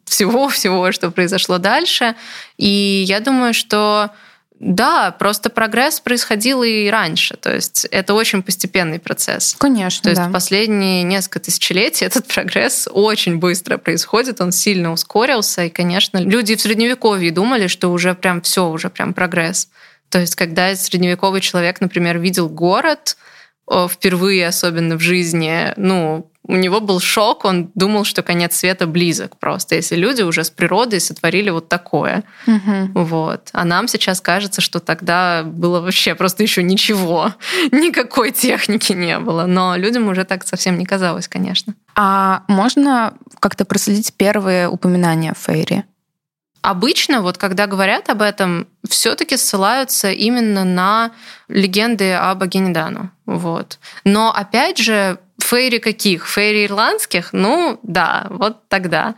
всего-всего, что произошло дальше. И я думаю, что Да, просто прогресс происходил и раньше. То есть это очень постепенный процесс. Конечно. То есть да. последние несколько тысячелетий этот прогресс очень быстро происходит, он сильно ускорился. И, конечно, люди в средневековье думали, что уже прям все, уже прям прогресс. То есть, когда средневековый человек, например, видел город впервые, особенно в жизни, ну, у него был шок, он думал, что конец света близок просто, если люди уже с природой сотворили вот такое. Угу. Вот. А нам сейчас кажется, что тогда было вообще просто еще ничего, никакой техники не было. Но людям уже так совсем не казалось, конечно. А можно как-то проследить первые упоминания Фейри? Обычно, вот когда говорят об этом, все-таки ссылаются именно на легенды об Агенедану. Вот. Но опять же, Фейри каких? Фейри ирландских? Ну, да, вот тогда.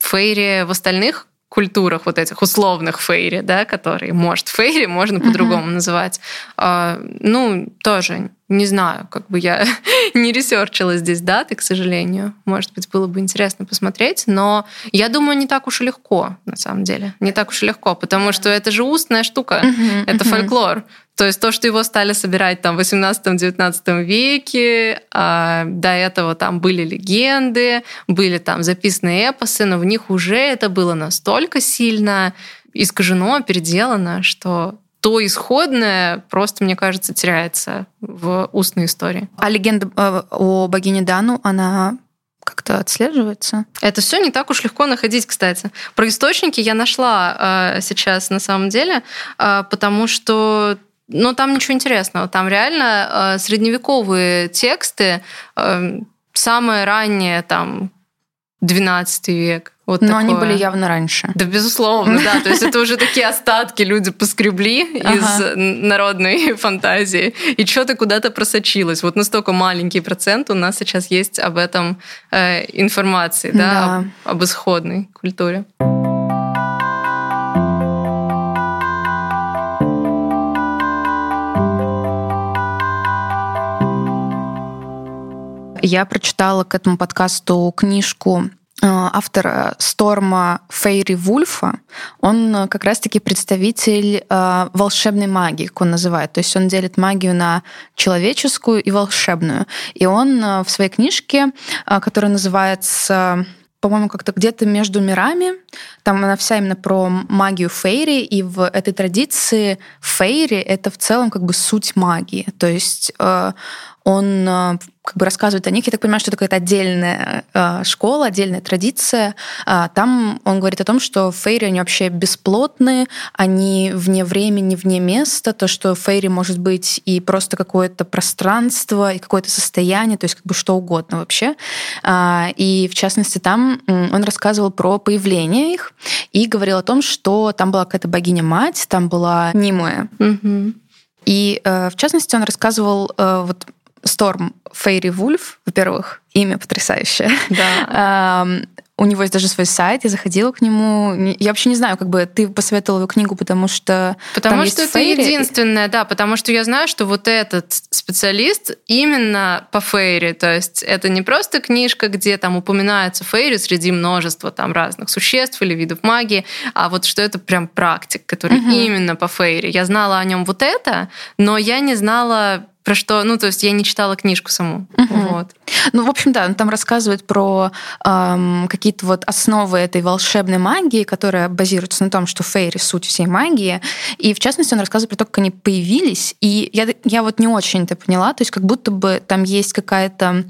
Фейри в остальных культурах вот этих условных фейри, да, которые, может, фейри можно по-другому uh-huh. называть. А, ну, тоже не знаю, как бы я не ресерчила здесь даты, к сожалению. Может быть, было бы интересно посмотреть, но я думаю, не так уж и легко, на самом деле. Не так уж и легко, потому что это же устная штука, uh-huh, это uh-huh. фольклор. То есть то, что его стали собирать там в 18-19 веке, а до этого там были легенды, были там записаны эпосы, но в них уже это было настолько сильно искажено, переделано, что то исходное просто, мне кажется, теряется в устной истории. А легенда э, о богине Дану, она как-то отслеживается? Это все не так уж легко находить, кстати. Про источники я нашла э, сейчас на самом деле, э, потому что но там ничего интересного. Там реально э, средневековые тексты, э, самое раннее, там, 12 век. Вот Но такое. они были явно раньше. Да, безусловно, да. То есть это уже такие остатки люди поскребли из народной фантазии. И что-то куда-то просочилось. Вот настолько маленький процент у нас сейчас есть об этом э, информации, да, об исходной культуре. Я прочитала к этому подкасту книжку э, автора Сторма Фейри Вульфа, он э, как раз-таки представитель э, волшебной магии, как он называет. То есть он делит магию на человеческую и волшебную. И он в своей книжке, которая называется по-моему, как-то где-то между мирами. Там она вся именно про магию фейри, и в этой традиции фейри — это в целом как бы суть магии. То есть он э, как бы рассказывает о них. Я так понимаю, что это какая-то отдельная э, школа, отдельная традиция. А, там он говорит о том, что фейри, они вообще бесплотны, они вне времени, вне места. То, что фейри может быть и просто какое-то пространство, и какое-то состояние, то есть как бы что угодно вообще. А, и в частности там он рассказывал про появление их и говорил о том, что там была какая-то богиня-мать, там была Нимуэ. Mm-hmm. И э, в частности он рассказывал вот Storm Фейри Вульф, во-первых, имя потрясающее. Да. У него есть даже свой сайт, я заходила к нему. Я вообще не знаю, как бы ты посоветовала его книгу, потому что Потому что это фейри. единственное, да, потому что я знаю, что вот этот специалист именно по фейри, то есть это не просто книжка, где там упоминаются фейри среди множества там разных существ или видов магии, а вот что это прям практик, который угу. именно по фейри. Я знала о нем вот это, но я не знала про что, ну, то есть я не читала книжку саму. Угу. Вот. Ну, в общем, да, он там рассказывает про эм, какие-то вот основы этой волшебной магии, которая базируется на том, что фейри — суть всей магии. И, в частности, он рассказывает про то, как они появились. И я, я вот не очень это поняла, то есть как будто бы там есть какая-то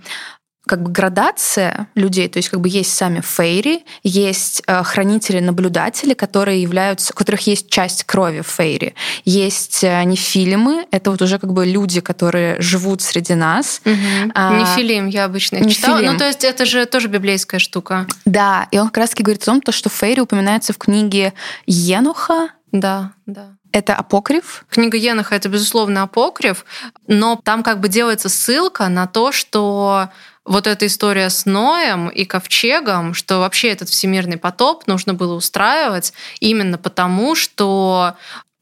как бы градация людей, то есть как бы есть сами фейри, есть э, хранители-наблюдатели, которые являются, у которых есть часть крови фейри, есть э, нефилимы, это вот уже как бы люди, которые живут среди нас. Угу. А, Нефилим я обычно их нефилим. читала, ну то есть это же тоже библейская штука. Да, и он как раз таки говорит о том, что фейри упоминается в книге Енуха. Да, да. Это апокриф? Книга Еноха — это, безусловно, апокриф, но там как бы делается ссылка на то, что вот эта история с Ноем и Ковчегом, что вообще этот всемирный потоп нужно было устраивать именно потому, что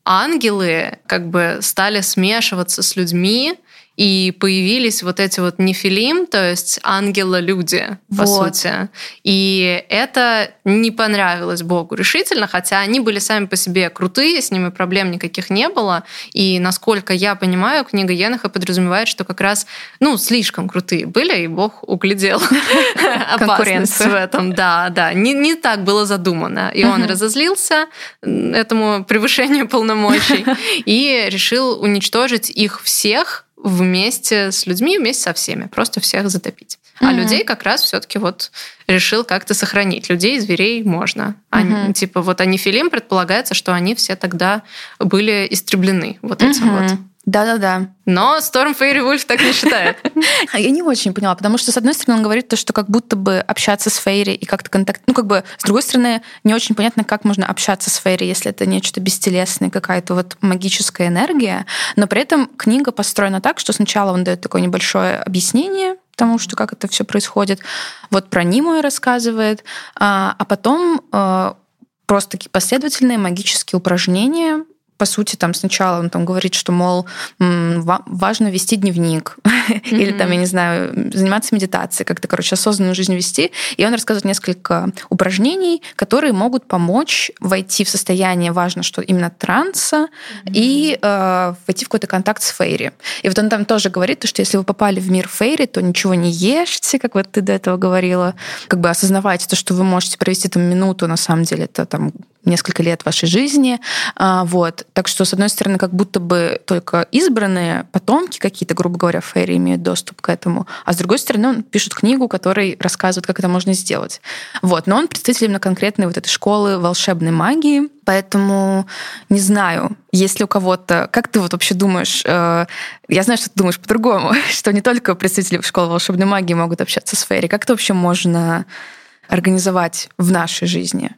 ангелы как бы стали смешиваться с людьми, и появились вот эти вот нефилим, то есть ангела-люди, по вот. сути. И это не понравилось Богу решительно, хотя они были сами по себе крутые, с ними проблем никаких не было. И насколько я понимаю, книга Еноха подразумевает, что как раз, ну, слишком крутые были, и Бог углядел опасность в этом. Да, да. Не, не так было задумано. И он разозлился этому превышению полномочий и решил уничтожить их всех вместе с людьми, вместе со всеми, просто всех затопить. А mm людей как раз все-таки вот решил как-то сохранить. Людей, зверей можно. Они, mm Типа вот они филим предполагается, что они все тогда были истреблены вот этим mm вот. Да-да-да. Но Storm Fairy Wolf так не считает. Я не очень поняла, потому что, с одной стороны, он говорит то, что как будто бы общаться с Фейри и как-то контакт... Ну, как бы, с другой стороны, не очень понятно, как можно общаться с Фейри, если это нечто бестелесное, какая-то вот магическая энергия. Но при этом книга построена так, что сначала он дает такое небольшое объяснение, тому, что как это все происходит. Вот про Ниму рассказывает, а, а потом э, просто такие последовательные магические упражнения, по сути, там сначала он там говорит, что, мол, важно вести дневник, mm-hmm. или там, я не знаю, заниматься медитацией, как-то, короче, осознанную жизнь вести. И он рассказывает несколько упражнений, которые могут помочь войти в состояние, важно, что именно транса, mm-hmm. и э, войти в какой-то контакт с Фейри. И вот он там тоже говорит, что если вы попали в мир Фейри, то ничего не ешьте, как вот ты до этого говорила, как бы осознавайте то, что вы можете провести там минуту, на самом деле это там несколько лет вашей жизни. А, вот. Так что, с одной стороны, как будто бы только избранные потомки какие-то, грубо говоря, Фейри имеют доступ к этому, а с другой стороны, он пишет книгу, которой рассказывает, как это можно сделать. Вот. Но он представитель именно конкретной вот этой школы волшебной магии, Поэтому не знаю, если у кого-то... Как ты вот вообще думаешь? Э, я знаю, что ты думаешь по-другому, что не только представители школы волшебной магии могут общаться с Фейри. Как это вообще можно организовать в нашей жизни?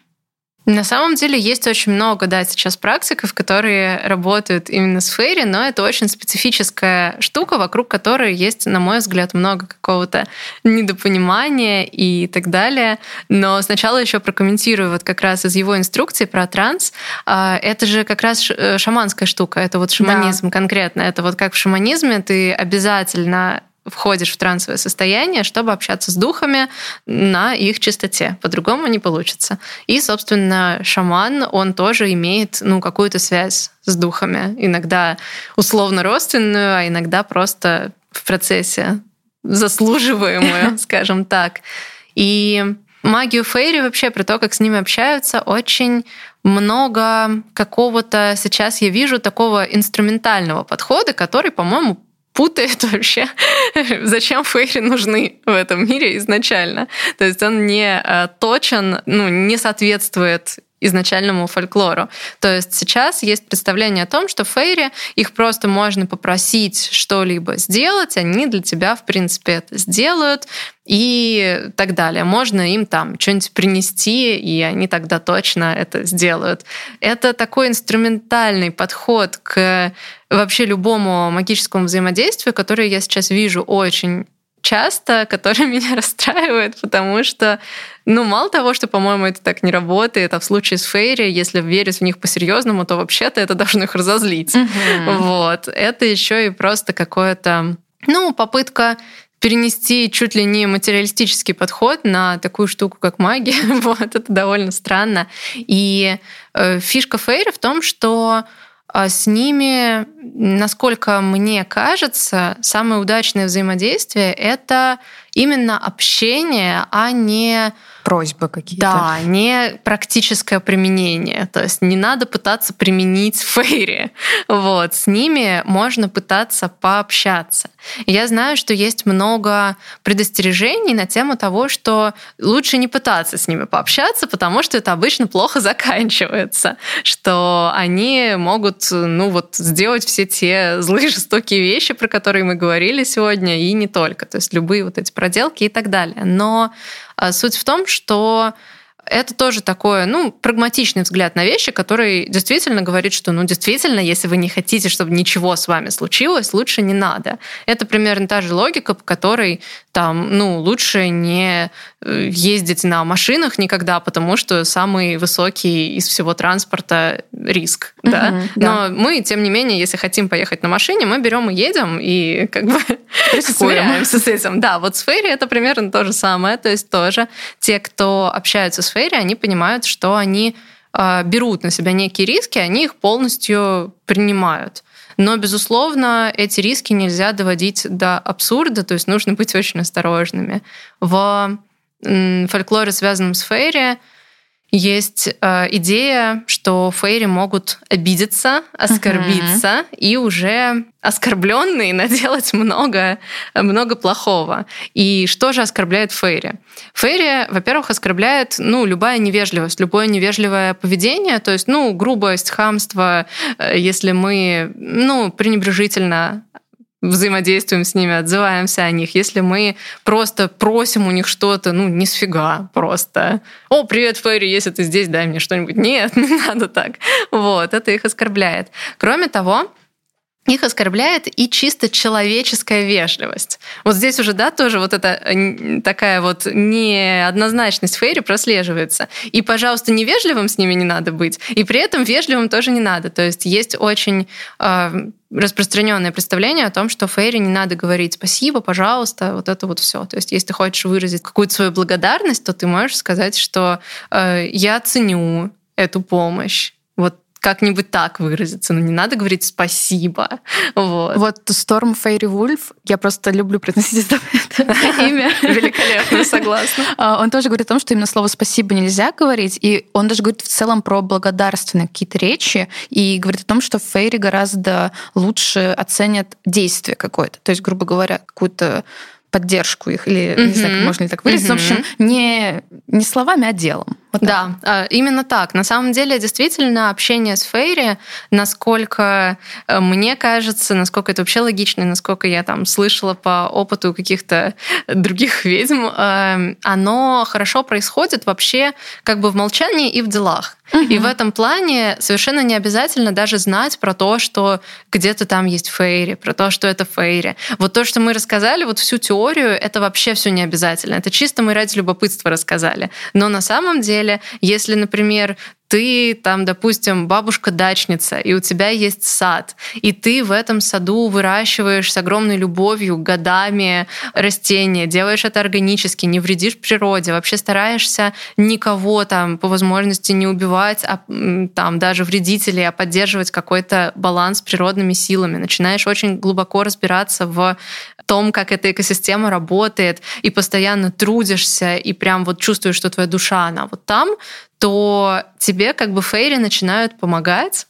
На самом деле есть очень много, да, сейчас практиков, которые работают именно с фейри, но это очень специфическая штука, вокруг которой есть, на мой взгляд, много какого-то недопонимания и так далее. Но сначала еще прокомментирую вот как раз из его инструкции про транс. А, это же как раз э, шаманская штука, это вот шаманизм да. конкретно. Это вот как в шаманизме ты обязательно входишь в трансовое состояние, чтобы общаться с духами на их чистоте. По-другому не получится. И, собственно, шаман, он тоже имеет ну, какую-то связь с духами. Иногда условно родственную, а иногда просто в процессе заслуживаемую, скажем так. И магию Фейри вообще, про то, как с ними общаются, очень много какого-то сейчас я вижу такого инструментального подхода, который, по-моему, путает вообще, зачем фейри нужны в этом мире изначально. То есть он не э, точен, ну, не соответствует изначальному фольклору. То есть сейчас есть представление о том, что фейри, их просто можно попросить что-либо сделать, они для тебя, в принципе, это сделают и так далее. Можно им там что-нибудь принести, и они тогда точно это сделают. Это такой инструментальный подход к вообще любому магическому взаимодействию, который я сейчас вижу очень часто, который меня расстраивает, потому что, ну, мало того, что, по-моему, это так не работает, а в случае с Фейри, если верить в них по-серьезному, то вообще-то это должно их разозлить. Mm-hmm. Вот. Это еще и просто какое-то, ну, попытка перенести чуть ли не материалистический подход на такую штуку, как магия. вот, это довольно странно. И э, фишка Фейри в том, что а с ними, насколько мне кажется, самое удачное взаимодействие — это именно общение, а не просьбы какие-то. Да, не практическое применение. То есть не надо пытаться применить фейри. Вот. С ними можно пытаться пообщаться. Я знаю, что есть много предостережений на тему того, что лучше не пытаться с ними пообщаться, потому что это обычно плохо заканчивается, что они могут ну, вот, сделать все те злые, жестокие вещи, про которые мы говорили сегодня, и не только. То есть любые вот эти проделки и так далее. Но а, суть в том, что это тоже такое, ну, прагматичный взгляд на вещи, который действительно говорит, что, ну, действительно, если вы не хотите, чтобы ничего с вами случилось, лучше не надо. Это примерно та же логика, по которой там, ну, лучше не э, ездить на машинах никогда, потому что самый высокий из всего транспорта риск, угу, да? да. Но мы, тем не менее, если хотим поехать на машине, мы берем и едем, и как бы сверяемся с этим. Да, вот с фейри это примерно то же самое, то есть тоже те, кто общаются с фейри, они понимают, что они а, берут на себя некие риски, они их полностью принимают. Но, безусловно, эти риски нельзя доводить до абсурда, то есть нужно быть очень осторожными. В фольклоре, связанном с фейри, есть э, идея, что фейри могут обидеться, оскорбиться uh-huh. и уже оскорбленные наделать много, много плохого. И что же оскорбляет фейри? Фейри, во-первых, оскорбляет ну, любая невежливость, любое невежливое поведение, то есть ну, грубость, хамство, э, если мы ну, пренебрежительно взаимодействуем с ними, отзываемся о них, если мы просто просим у них что-то, ну, не сфига просто. О, привет, Фэри, если ты здесь, дай мне что-нибудь. Нет, не надо так. Вот, это их оскорбляет. Кроме того, их оскорбляет и чисто человеческая вежливость. Вот здесь уже, да, тоже вот эта такая вот неоднозначность Фейри прослеживается. И, пожалуйста, невежливым с ними не надо быть, и при этом вежливым тоже не надо. То есть есть очень э, распространенное представление о том, что Фейри не надо говорить спасибо, пожалуйста, вот это вот все. То есть, если ты хочешь выразить какую-то свою благодарность, то ты можешь сказать, что э, я ценю эту помощь. Как-нибудь так выразиться, но не надо говорить спасибо. Вот, вот Storm Fairy Wolf, я просто люблю произносить это имя. Великолепно, согласна. А, он тоже говорит о том, что именно слово спасибо нельзя говорить, и он даже говорит в целом про благодарственные какие-то речи, и говорит о том, что фейри гораздо лучше оценят действие какое-то. То есть, грубо говоря, какую-то поддержку их, или mm-hmm. не знаю, как можно ли так выразить. Mm-hmm. В общем, не, не словами, а делом. Вот да, так. А, именно так. На самом деле, действительно, общение с Фейри, насколько э, мне кажется, насколько это вообще логично, насколько я там слышала по опыту каких-то других ведьм, э, оно хорошо происходит вообще как бы в молчании и в делах. Угу. И в этом плане совершенно не обязательно даже знать про то, что где-то там есть фейри, про то, что это фейри. Вот то, что мы рассказали, вот всю теорию, это вообще все не обязательно. Это чисто мы ради любопытства рассказали. Но на самом деле, если, например, ты там, допустим, бабушка-дачница, и у тебя есть сад, и ты в этом саду выращиваешь с огромной любовью годами растения, делаешь это органически, не вредишь природе, вообще стараешься никого там по возможности не убивать, а там даже вредителей, а поддерживать какой-то баланс с природными силами. Начинаешь очень глубоко разбираться в том, как эта экосистема работает, и постоянно трудишься, и прям вот чувствуешь, что твоя душа, она вот там, то тебе как бы фейри начинают помогать,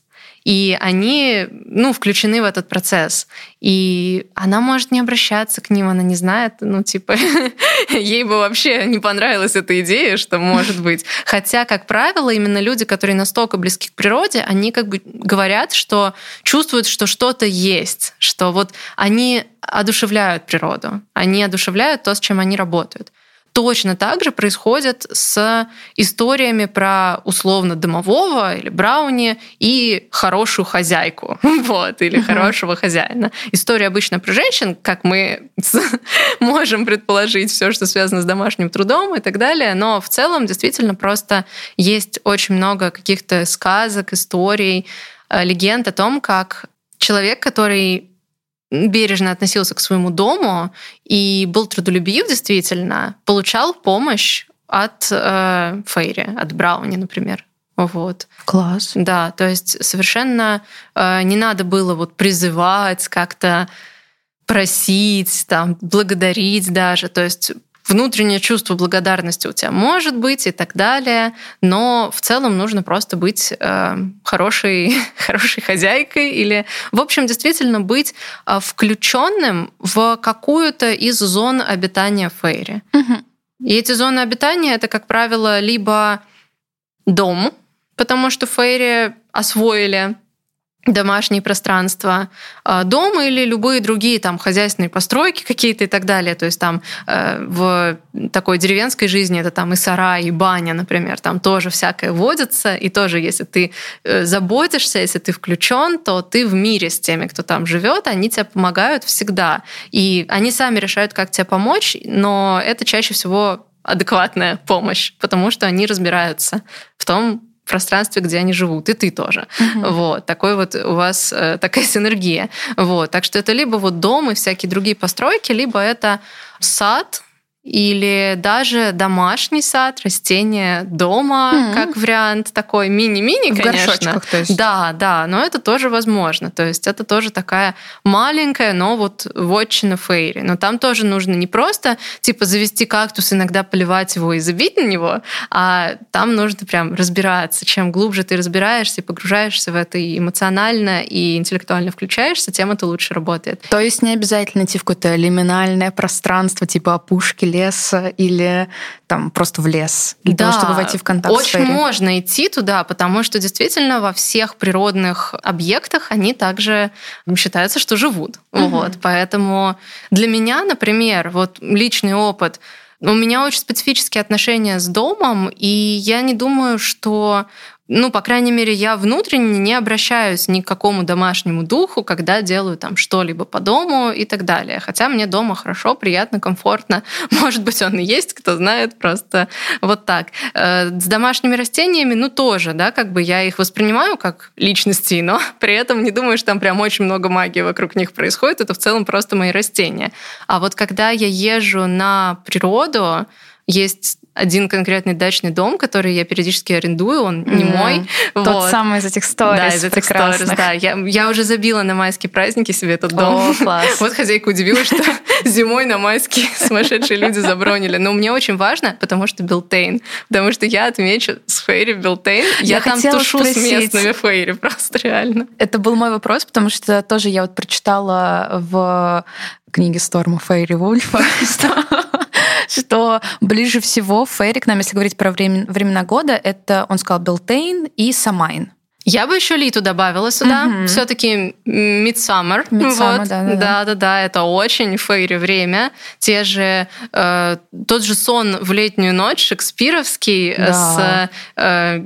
и они, ну, включены в этот процесс. И она может не обращаться к ним, она не знает, ну, типа, ей бы вообще не понравилась эта идея, что может быть. Хотя, как правило, именно люди, которые настолько близки к природе, они как бы говорят, что чувствуют, что что-то есть, что вот они одушевляют природу, они одушевляют то, с чем они работают точно так же происходит с историями про условно домового или брауни и хорошую хозяйку, вот, или хорошего хозяина. История обычно про женщин, как мы можем предположить, все, что связано с домашним трудом и так далее, но в целом действительно просто есть очень много каких-то сказок, историй, э, легенд о том, как человек, который бережно относился к своему дому и был трудолюбив действительно, получал помощь от э, Фейри, от Брауни, например. Вот. Класс. Да, то есть совершенно э, не надо было вот призывать как-то просить, там, благодарить даже. То есть внутреннее чувство благодарности у тебя может быть и так далее, но в целом нужно просто быть э, хорошей, хорошей хозяйкой или, в общем, действительно быть э, включенным в какую-то из зон обитания Фейри. Угу. И эти зоны обитания это, как правило, либо дом, потому что Фейри освоили домашние пространства э, дома или любые другие там хозяйственные постройки какие-то и так далее. То есть там э, в такой деревенской жизни это там и сарай, и баня, например, там тоже всякое водится. И тоже, если ты э, заботишься, если ты включен, то ты в мире с теми, кто там живет, они тебе помогают всегда. И они сами решают, как тебе помочь, но это чаще всего адекватная помощь, потому что они разбираются в том, пространстве, где они живут, и ты тоже. Угу. Вот, такой вот у вас э, такая синергия. Вот, так что это либо вот дом и всякие другие постройки, либо это сад, или даже домашний сад, растения дома, mm-hmm. как вариант такой мини-мини, в конечно. то есть. Да, да, но это тоже возможно. То есть это тоже такая маленькая, но вот вотчина фейри. Но там тоже нужно не просто типа завести кактус, иногда поливать его и забить на него, а там нужно прям разбираться. Чем глубже ты разбираешься и погружаешься в это и эмоционально, и интеллектуально включаешься, тем это лучше работает. То есть не обязательно идти в какое-то лиминальное пространство, типа опушки леса или там просто в лес для да, того, чтобы войти в контакт очень с Очень можно идти туда, потому что действительно во всех природных объектах они также считаются, что живут. Угу. Вот, поэтому для меня, например, вот личный опыт у меня очень специфические отношения с домом, и я не думаю, что ну, по крайней мере, я внутренне не обращаюсь ни к какому домашнему духу, когда делаю там что-либо по дому и так далее. Хотя мне дома хорошо, приятно, комфортно. Может быть, он и есть, кто знает, просто вот так. Э, с домашними растениями, ну, тоже, да, как бы я их воспринимаю как личности, но при этом не думаю, что там прям очень много магии вокруг них происходит. Это в целом просто мои растения. А вот когда я езжу на природу, есть один конкретный дачный дом, который я периодически арендую, он не mm. мой. Тот вот. самый из этих сторис Да, из этих сторис, да. Я, я уже забила на майские праздники себе этот дом. О, класс. Вот хозяйка удивилась, что зимой на майские сумасшедшие люди забронили. Но мне очень важно, потому что Билтейн. Потому что я отмечу с Фейри Белтейн. Я, я там тушу спросить. с местными Фейри, просто реально. Это был мой вопрос, потому что тоже я вот прочитала в книге Сторма Фейривульфа, что ближе всего Фейри к нам, если говорить про времена года, это, он сказал, Белтейн и Самайн. Я бы еще Литу добавила сюда. Угу. Все-таки Midsummer. Midsummer вот. да, да, да, да, да, это очень фейри время. Те же э, тот же сон в летнюю ночь шекспировский да. с э,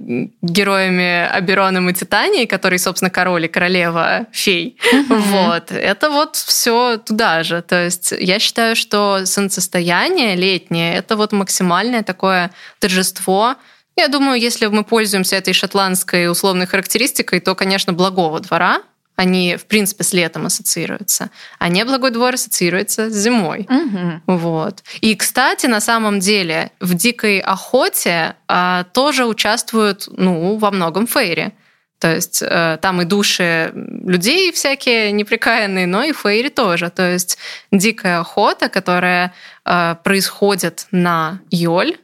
героями Абероном и Титанией, который, собственно, король и королева фей. Угу. Вот это вот все туда же. То есть я считаю, что солнцестояние летнее это вот максимальное такое торжество я думаю, если мы пользуемся этой шотландской условной характеристикой, то, конечно, благого двора, они, в принципе, с летом ассоциируются, а не благой двор ассоциируется с зимой. Угу. Вот. И, кстати, на самом деле в дикой охоте а, тоже участвуют, ну, во многом фейри. То есть э, там и души людей всякие неприкаянные, но и фейри тоже. То есть дикая охота, которая э, происходит на Йоль,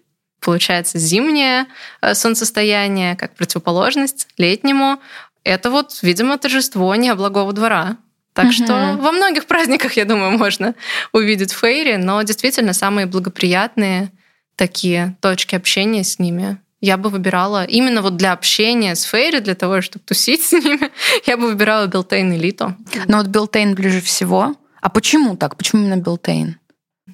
получается зимнее э, солнцестояние, как противоположность летнему. Это вот, видимо, торжество Неблагого двора. Так угу. что во многих праздниках, я думаю, можно увидеть фейри, но действительно самые благоприятные такие точки общения с ними я бы выбирала именно вот для общения с Фейри, для того, чтобы тусить с ними, я бы выбирала Белтейн и Литу. Но вот Белтейн ближе всего. А почему так? Почему именно Белтейн?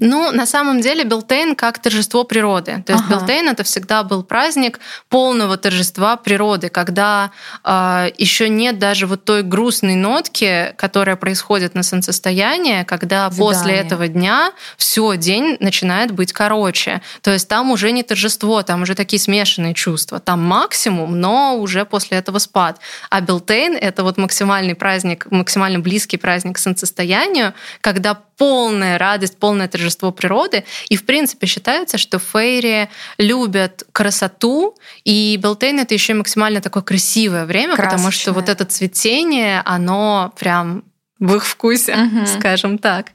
Ну, на самом деле Белтейн как торжество природы. То есть ага. Белтейн это всегда был праздник полного торжества природы, когда э, еще нет даже вот той грустной нотки, которая происходит на солнцестояние, когда Видание. после этого дня все день начинает быть короче. То есть там уже не торжество, там уже такие смешанные чувства. Там максимум, но уже после этого спад. А Белтейн это вот максимальный праздник, максимально близкий праздник к солнцестоянию, когда полная радость, полное торжество природы. И, в принципе, считается, что фейри любят красоту, и Белтейн — это еще максимально такое красивое время, Красочное. потому что вот это цветение, оно прям в их вкусе, угу. скажем так.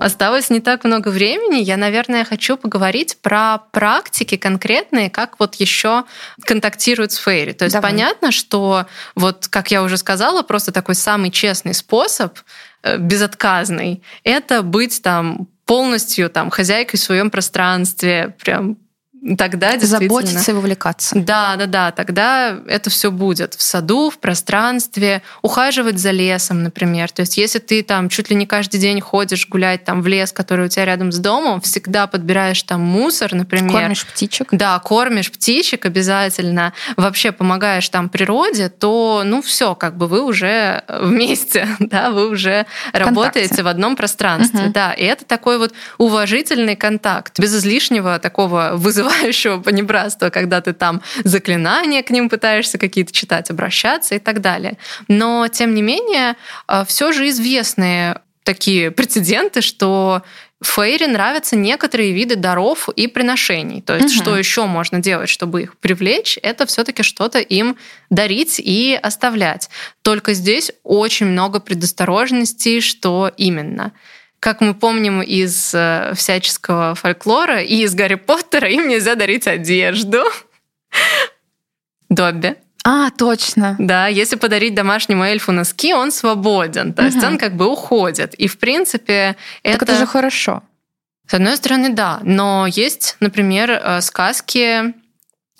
Осталось не так много времени. Я, наверное, хочу поговорить про практики конкретные, как вот еще контактируют с Фейри. То есть Давай. понятно, что вот, как я уже сказала, просто такой самый честный способ э, безотказный, это быть там полностью там хозяйкой в своем пространстве, прям тогда. Заботиться и вовлекаться. Да, да, да, тогда это все будет в саду, в пространстве, ухаживать за лесом, например. То есть если ты там чуть ли не каждый день ходишь гулять там в лес, который у тебя рядом с домом, всегда подбираешь там мусор, например. Кормишь птичек. Да, кормишь птичек обязательно, вообще помогаешь там природе, то, ну, все, как бы вы уже вместе, да, вы уже Контакте. работаете в одном пространстве, угу. да, и это такой вот уважительный контакт, без излишнего такого вызова вызывающего понебратства, когда ты там заклинания к ним пытаешься какие-то читать, обращаться и так далее. Но, тем не менее, э, все же известные такие прецеденты, что Фейри нравятся некоторые виды даров и приношений. То есть, угу. что еще можно делать, чтобы их привлечь, это все-таки что-то им дарить и оставлять. Только здесь очень много предосторожностей, что именно. Как мы помним из э, всяческого фольклора и из Гарри Поттера, им нельзя дарить одежду. Добби. А, точно. Да, если подарить домашнему эльфу носки, он свободен. То угу. есть он как бы уходит. И, в принципе, так это... это же хорошо. С одной стороны, да. Но есть, например, э, сказки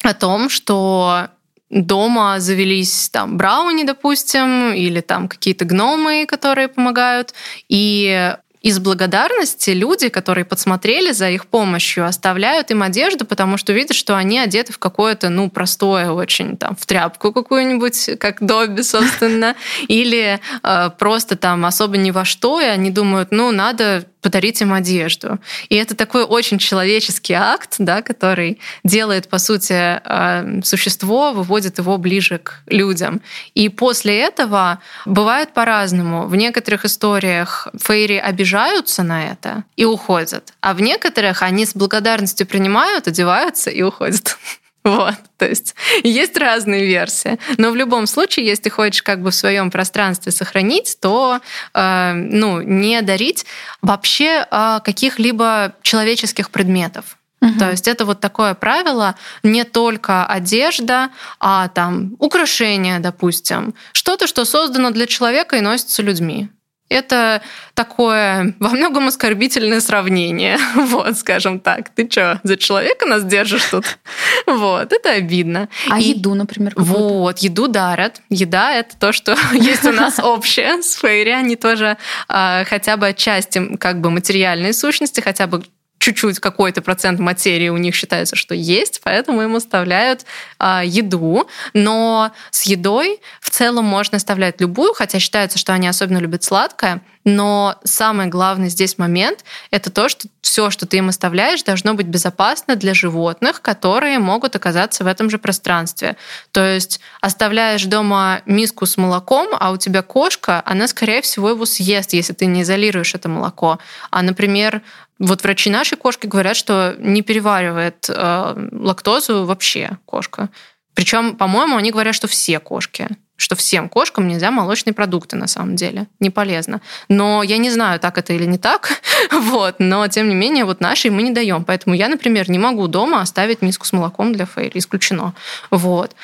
о том, что дома завелись там брауни, допустим, или там какие-то гномы, которые помогают, и из благодарности люди, которые подсмотрели за их помощью, оставляют им одежду, потому что видят, что они одеты в какое-то, ну, простое очень, там, в тряпку какую-нибудь, как Добби, собственно, или э, просто там особо ни во что, и они думают, ну, надо подарить им одежду. И это такой очень человеческий акт, да, который делает, по сути, э, существо, выводит его ближе к людям. И после этого бывает по-разному. В некоторых историях фейри обижаются на это и уходят, а в некоторых они с благодарностью принимают, одеваются и уходят. Вот, то есть есть разные версии. Но в любом случае, если ты хочешь как бы в своем пространстве сохранить, то э, ну, не дарить вообще э, каких-либо человеческих предметов. Угу. То есть это вот такое правило, не только одежда, а там украшения, допустим, что-то, что создано для человека и носится людьми. Это такое во многом оскорбительное сравнение. Вот, скажем так. Ты что, за человека нас держишь тут? Вот, это обидно. А и, еду, например, Вот, еду дарят. Еда — это то, что есть у нас общее с Фейри. Они тоже а, хотя бы отчасти как бы материальные сущности, хотя бы чуть-чуть какой-то процент материи у них считается, что есть, поэтому им оставляют а, еду. Но с едой в целом можно оставлять любую, хотя считается, что они особенно любят сладкое. Но самый главный здесь момент — это то, что все, что ты им оставляешь, должно быть безопасно для животных, которые могут оказаться в этом же пространстве. То есть оставляешь дома миску с молоком, а у тебя кошка, она, скорее всего, его съест, если ты не изолируешь это молоко. А, например, вот врачи нашей кошки говорят, что не переваривает э, лактозу вообще кошка. Причем, по-моему, они говорят, что все кошки что всем кошкам нельзя молочные продукты на самом деле. Не полезно. Но я не знаю, так это или не так. вот. Но, тем не менее, вот нашей мы не даем. Поэтому я, например, не могу дома оставить миску с молоком для Фейри. Исключено. Вот.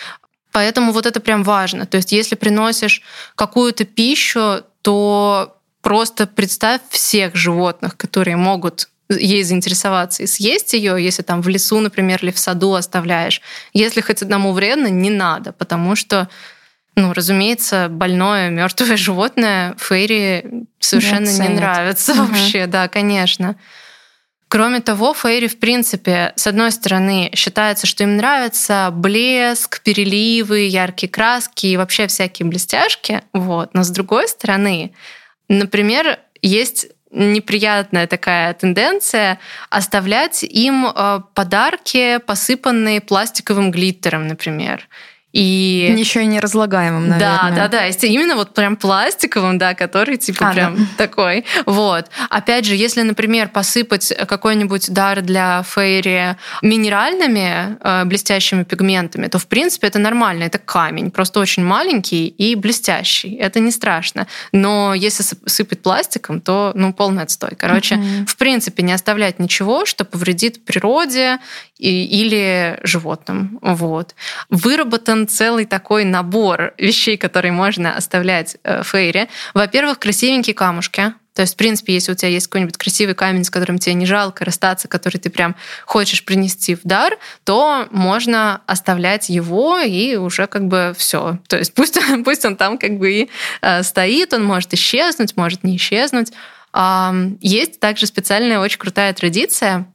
Поэтому вот это прям важно. То есть если приносишь какую-то пищу, то просто представь всех животных, которые могут ей заинтересоваться и съесть ее, если там в лесу, например, или в саду оставляешь. Если хоть одному вредно, не надо, потому что ну, разумеется, больное мертвое животное Фейри совершенно не, не нравится угу. вообще, да, конечно. Кроме того, Фейри, в принципе, с одной стороны, считается, что им нравится блеск, переливы, яркие краски и вообще всякие блестяшки, вот. но с другой стороны, например, есть неприятная такая тенденция оставлять им э, подарки, посыпанные пластиковым глиттером, например. И... Еще и неразлагаемым, наверное. Да, да, да. Если именно вот прям пластиковым, да, который типа а, прям да. такой. Вот. Опять же, если, например, посыпать какой-нибудь дар для фейри минеральными э, блестящими пигментами, то, в принципе, это нормально. Это камень, просто очень маленький и блестящий. Это не страшно. Но если сыпать пластиком, то, ну, полный отстой. Короче, uh-huh. в принципе, не оставлять ничего, что повредит природе и, или животным. Вот. Выработан целый такой набор вещей, которые можно оставлять э, в Фейре. Во-первых, красивенькие камушки. То есть, в принципе, если у тебя есть какой-нибудь красивый камень, с которым тебе не жалко расстаться, который ты прям хочешь принести в дар, то можно оставлять его и уже как бы все. То есть пусть, пусть он там как бы и э, стоит, он может исчезнуть, может не исчезнуть. Э, есть также специальная очень крутая традиция,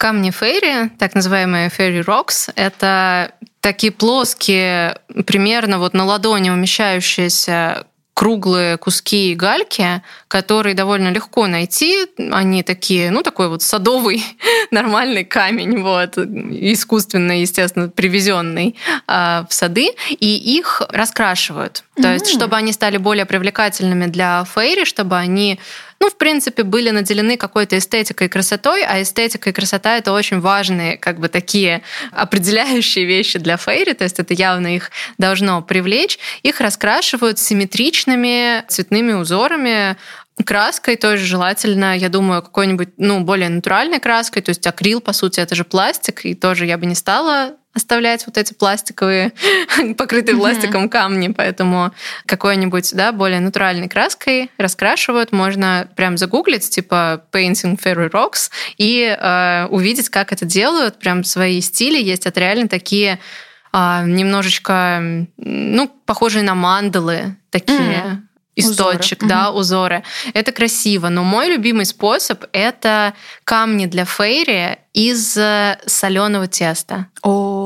Камни фейри, так называемые фейри рокс, это такие плоские, примерно вот на ладони умещающиеся круглые куски гальки, которые довольно легко найти. Они такие, ну, такой вот садовый нормальный камень, вот, искусственно, естественно, привезенный э, в сады, и их раскрашивают. То mm-hmm. есть, чтобы они стали более привлекательными для фейри, чтобы они ну, в принципе, были наделены какой-то эстетикой и красотой, а эстетика и красота — это очень важные, как бы, такие определяющие вещи для фейри, то есть это явно их должно привлечь. Их раскрашивают симметричными цветными узорами, краской тоже желательно, я думаю, какой-нибудь, ну, более натуральной краской, то есть акрил, по сути, это же пластик, и тоже я бы не стала оставлять вот эти пластиковые, покрытые пластиком камни, поэтому какой-нибудь, да, более натуральной краской раскрашивают. Можно прям загуглить, типа painting fairy rocks, и э, увидеть, как это делают. Прям свои стили есть. Это реально такие э, немножечко, ну, похожие на мандалы такие. Источник, узоры. да, угу. узоры. Это красиво. Но мой любимый способ это камни для фейри из э, соленого теста. О,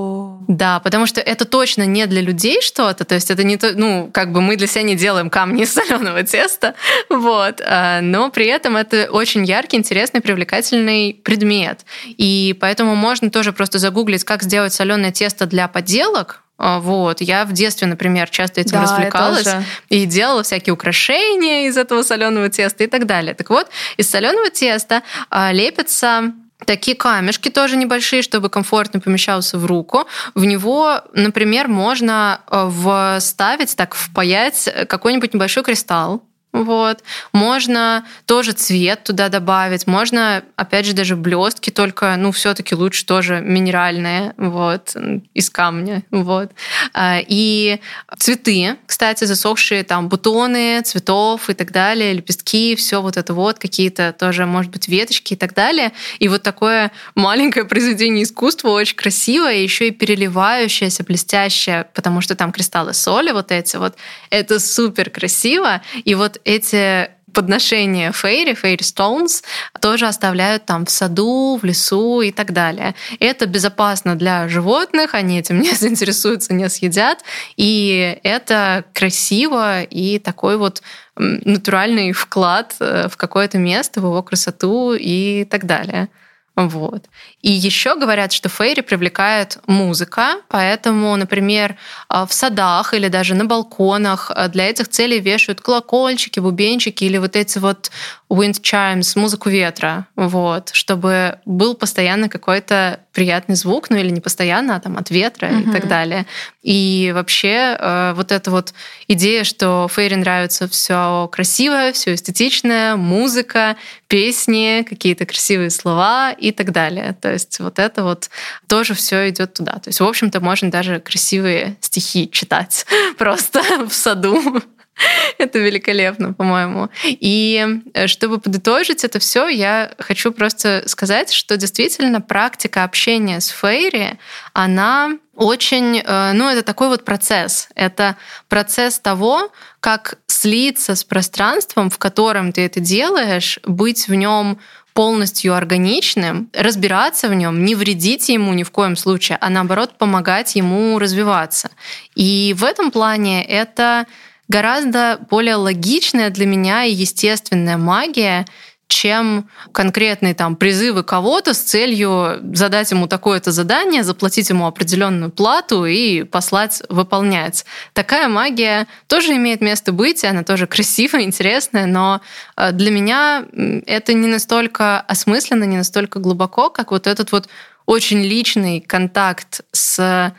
да, потому что это точно не для людей что-то, то есть это не то, ну, как бы мы для себя не делаем камни из соленого теста, вот, а, но при этом это очень яркий, интересный, привлекательный предмет. И поэтому можно тоже просто загуглить, как сделать соленое тесто для поделок, а, вот. Я в детстве, например, часто этим да, развлекалась и делала всякие украшения из этого соленого теста и так далее. Так вот, из соленого теста а, лепятся такие камешки тоже небольшие, чтобы комфортно помещался в руку. В него, например, можно а, вставить, так впаять какой-нибудь небольшой кристалл, вот. Можно тоже цвет туда добавить, можно, опять же, даже блестки, только, ну, все-таки лучше тоже минеральные, вот, из камня, вот. А, и цветы, кстати, засохшие там бутоны цветов и так далее, лепестки, все вот это вот, какие-то тоже, может быть, веточки и так далее. И вот такое маленькое произведение искусства, очень красивое, еще и переливающееся, блестящее, потому что там кристаллы соли вот эти вот. Это супер красиво. И вот эти подношения фейри, фейри stones, тоже оставляют там в саду, в лесу и так далее. Это безопасно для животных, они этим не заинтересуются, не съедят, и это красиво и такой вот натуральный вклад э, в какое-то место, в его красоту и так далее. Вот. И еще говорят, что фейри привлекает музыка, поэтому, например, а, в садах или даже на балконах а, для этих целей вешают колокольчики, бубенчики или вот эти вот wind chimes, музыку ветра, вот, чтобы был постоянно какой-то приятный звук, ну или не постоянно, а там от ветра mm-hmm. и так далее. И вообще э, вот эта вот идея, что Фейри нравится все красивое, все эстетичное, музыка, песни, какие-то красивые слова и так далее. То есть вот это вот тоже все идет туда. То есть, в общем-то, можно даже красивые стихи читать просто в саду. Это великолепно, по-моему. И э, чтобы подытожить это все, я хочу просто сказать, что действительно практика общения с Фейри, она очень, э, ну, это такой вот процесс. Это процесс того, как слиться с пространством, в котором ты это делаешь, быть в нем полностью органичным, разбираться в нем, не вредить ему ни в коем случае, а наоборот помогать ему развиваться. И в этом плане это гораздо более логичная для меня и естественная магия, чем конкретные там призывы кого-то с целью задать ему такое-то задание, заплатить ему определенную плату и послать выполнять. Такая магия тоже имеет место быть, и она тоже красивая, интересная, но э, для меня это не настолько осмысленно, не настолько глубоко, как вот этот вот очень личный контакт с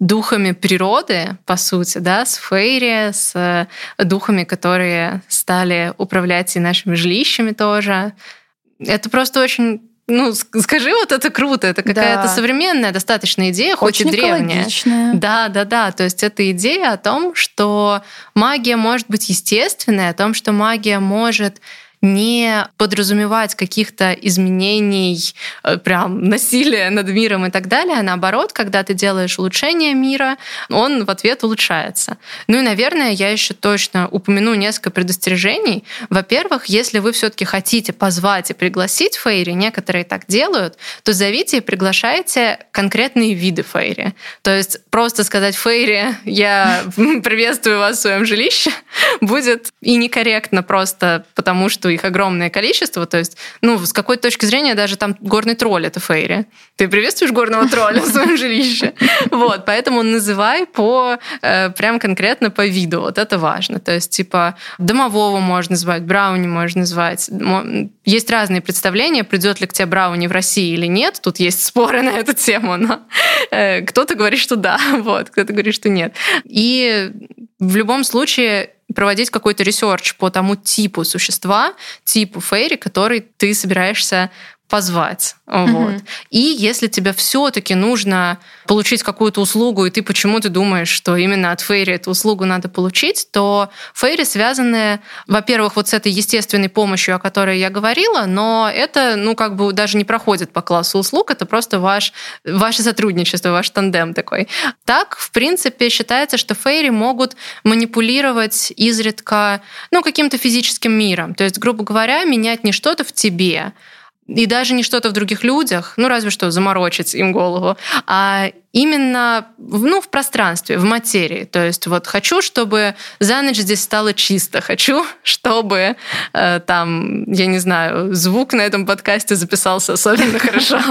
духами природы, по сути, да, с фейри, с духами, которые стали управлять и нашими жилищами тоже. Это просто очень ну, скажи, вот это круто, это какая-то да. современная достаточно идея, хоть Очень и древняя. Да, да, да. То есть это идея о том, что магия может быть естественной, о том, что магия может не подразумевать каких-то изменений, э, прям насилия над миром и так далее, а наоборот, когда ты делаешь улучшение мира, он в ответ улучшается. Ну и, наверное, я еще точно упомяну несколько предостережений. Во-первых, если вы все-таки хотите позвать и пригласить фейри, некоторые так делают, то зовите и приглашайте конкретные виды фейри. То есть просто сказать фейри, я приветствую вас в своем жилище, будет и некорректно просто потому, что их огромное количество. То есть, ну, с какой точки зрения даже там горный тролль — это фейри. Ты приветствуешь горного тролля в своем жилище. Вот, поэтому называй по э, прям конкретно по виду. Вот это важно. То есть, типа, домового можно звать, брауни можно звать. Есть разные представления, придет ли к тебе брауни в России или нет. Тут есть споры на эту тему, но э, кто-то говорит, что да, вот, кто-то говорит, что нет. И в любом случае проводить какой-то research по тому типу существа, типу фейри, который ты собираешься позвать. Mm-hmm. Вот. И если тебе все-таки нужно получить какую-то услугу, и ты почему-то думаешь, что именно от Фейри эту услугу надо получить, то Фейри связаны, во-первых, вот с этой естественной помощью, о которой я говорила, но это, ну, как бы даже не проходит по классу услуг, это просто ваш, ваше сотрудничество, ваш тандем такой. Так, в принципе, считается, что Фейри могут манипулировать изредка, ну, каким-то физическим миром. То есть, грубо говоря, менять не что-то в тебе, и даже не что-то в других людях, ну разве что заморочить им голову, а именно ну, в пространстве, в материи. То есть вот хочу, чтобы за ночь здесь стало чисто, хочу, чтобы э, там, я не знаю, звук на этом подкасте записался особенно хорошо.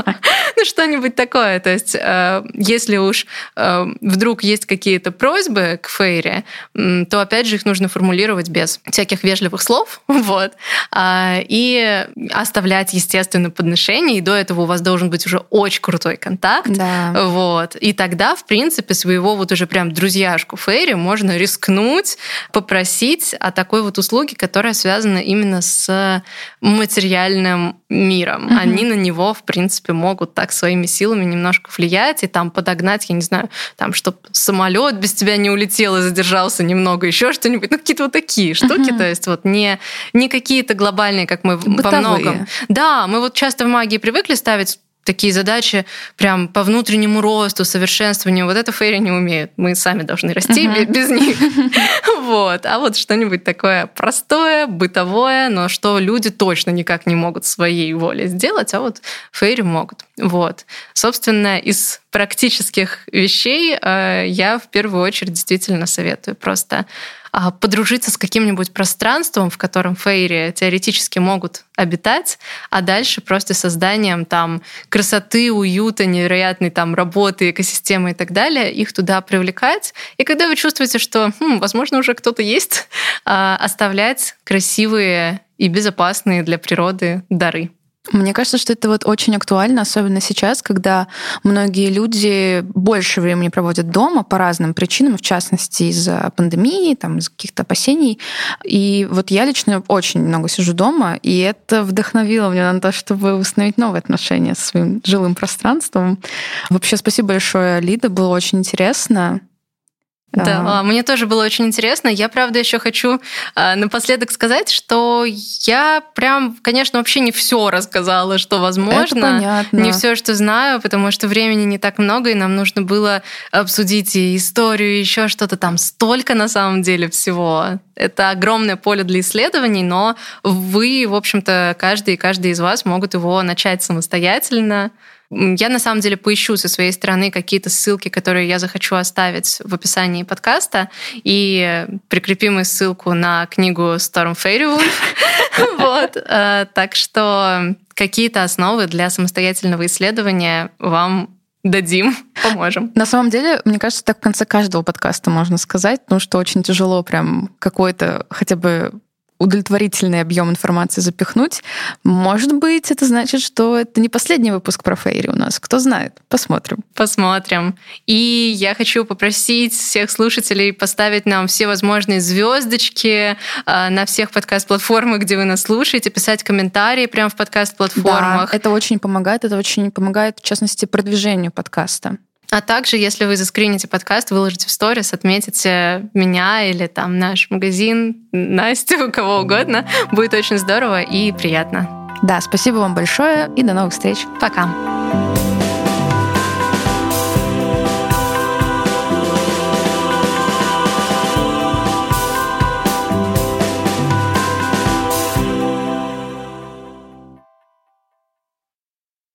Ну, что-нибудь такое. То есть э, если уж э, вдруг есть какие-то просьбы к Фейре, то опять же их нужно формулировать без всяких вежливых слов, вот, а, и оставлять, естественно, подношение, и до этого у вас должен быть уже очень крутой контакт, да. вот, и тогда, в принципе, своего вот уже прям друзьяшку Фейри можно рискнуть, попросить о такой вот услуге, которая связана именно с материальным миром. Mm-hmm. Они на него, в принципе, могут так своими силами немножко влиять и там подогнать, я не знаю, там, чтобы самолет без тебя не улетел и задержался немного, еще что-нибудь. Ну, какие-то вот такие штуки, mm-hmm. то есть вот не, не какие-то глобальные, как мы Бытовые. по многом. Да, мы вот часто в магии привыкли ставить такие задачи прям по внутреннему росту, совершенствованию. Вот это фейри не умеют. Мы сами должны расти uh-huh. без них. вот. А вот что-нибудь такое простое, бытовое, но что люди точно никак не могут своей волей сделать, а вот фейри могут. Вот. Собственно, из практических вещей э, я в первую очередь действительно советую просто подружиться с каким-нибудь пространством, в котором фейри теоретически могут обитать, а дальше просто созданием там красоты, уюта, невероятной там работы, экосистемы и так далее, их туда привлекать. И когда вы чувствуете, что, хм, возможно, уже кто-то есть, а, оставлять красивые и безопасные для природы дары. Мне кажется, что это вот очень актуально, особенно сейчас, когда многие люди больше времени проводят дома по разным причинам, в частности из-за пандемии, там, из каких-то опасений. И вот я лично очень много сижу дома, и это вдохновило меня на то, чтобы установить новые отношения со своим жилым пространством. Вообще, спасибо большое, Лида, было очень интересно. Да, а, мне тоже было очень интересно. Я, правда, еще хочу а, напоследок сказать, что я прям, конечно, вообще не все рассказала, что возможно. Не все, что знаю, потому что времени не так много, и нам нужно было обсудить и историю, и еще что-то там. Столько на самом деле всего. Это огромное поле для исследований, но вы, в общем-то, каждый и каждый из вас могут его начать самостоятельно я на самом деле поищу со своей стороны какие-то ссылки, которые я захочу оставить в описании подкаста, и прикрепим ссылку на книгу Storm Fairy Вот. Э, так что какие-то основы для самостоятельного исследования вам дадим, поможем. На самом деле, мне кажется, так в конце каждого подкаста можно сказать, потому что очень тяжело прям какой-то хотя бы удовлетворительный объем информации запихнуть. Может быть, это значит, что это не последний выпуск про Фейри у нас. Кто знает? Посмотрим. Посмотрим. И я хочу попросить всех слушателей поставить нам все возможные звездочки а, на всех подкаст-платформах, где вы нас слушаете, писать комментарии прямо в подкаст-платформах. Да, это очень помогает. Это очень помогает, в частности, продвижению подкаста. А также, если вы заскрините подкаст, выложите в сторис, отметите меня или там наш магазин, Настю, кого угодно, будет очень здорово и приятно. Да, спасибо вам большое и до новых встреч. Пока.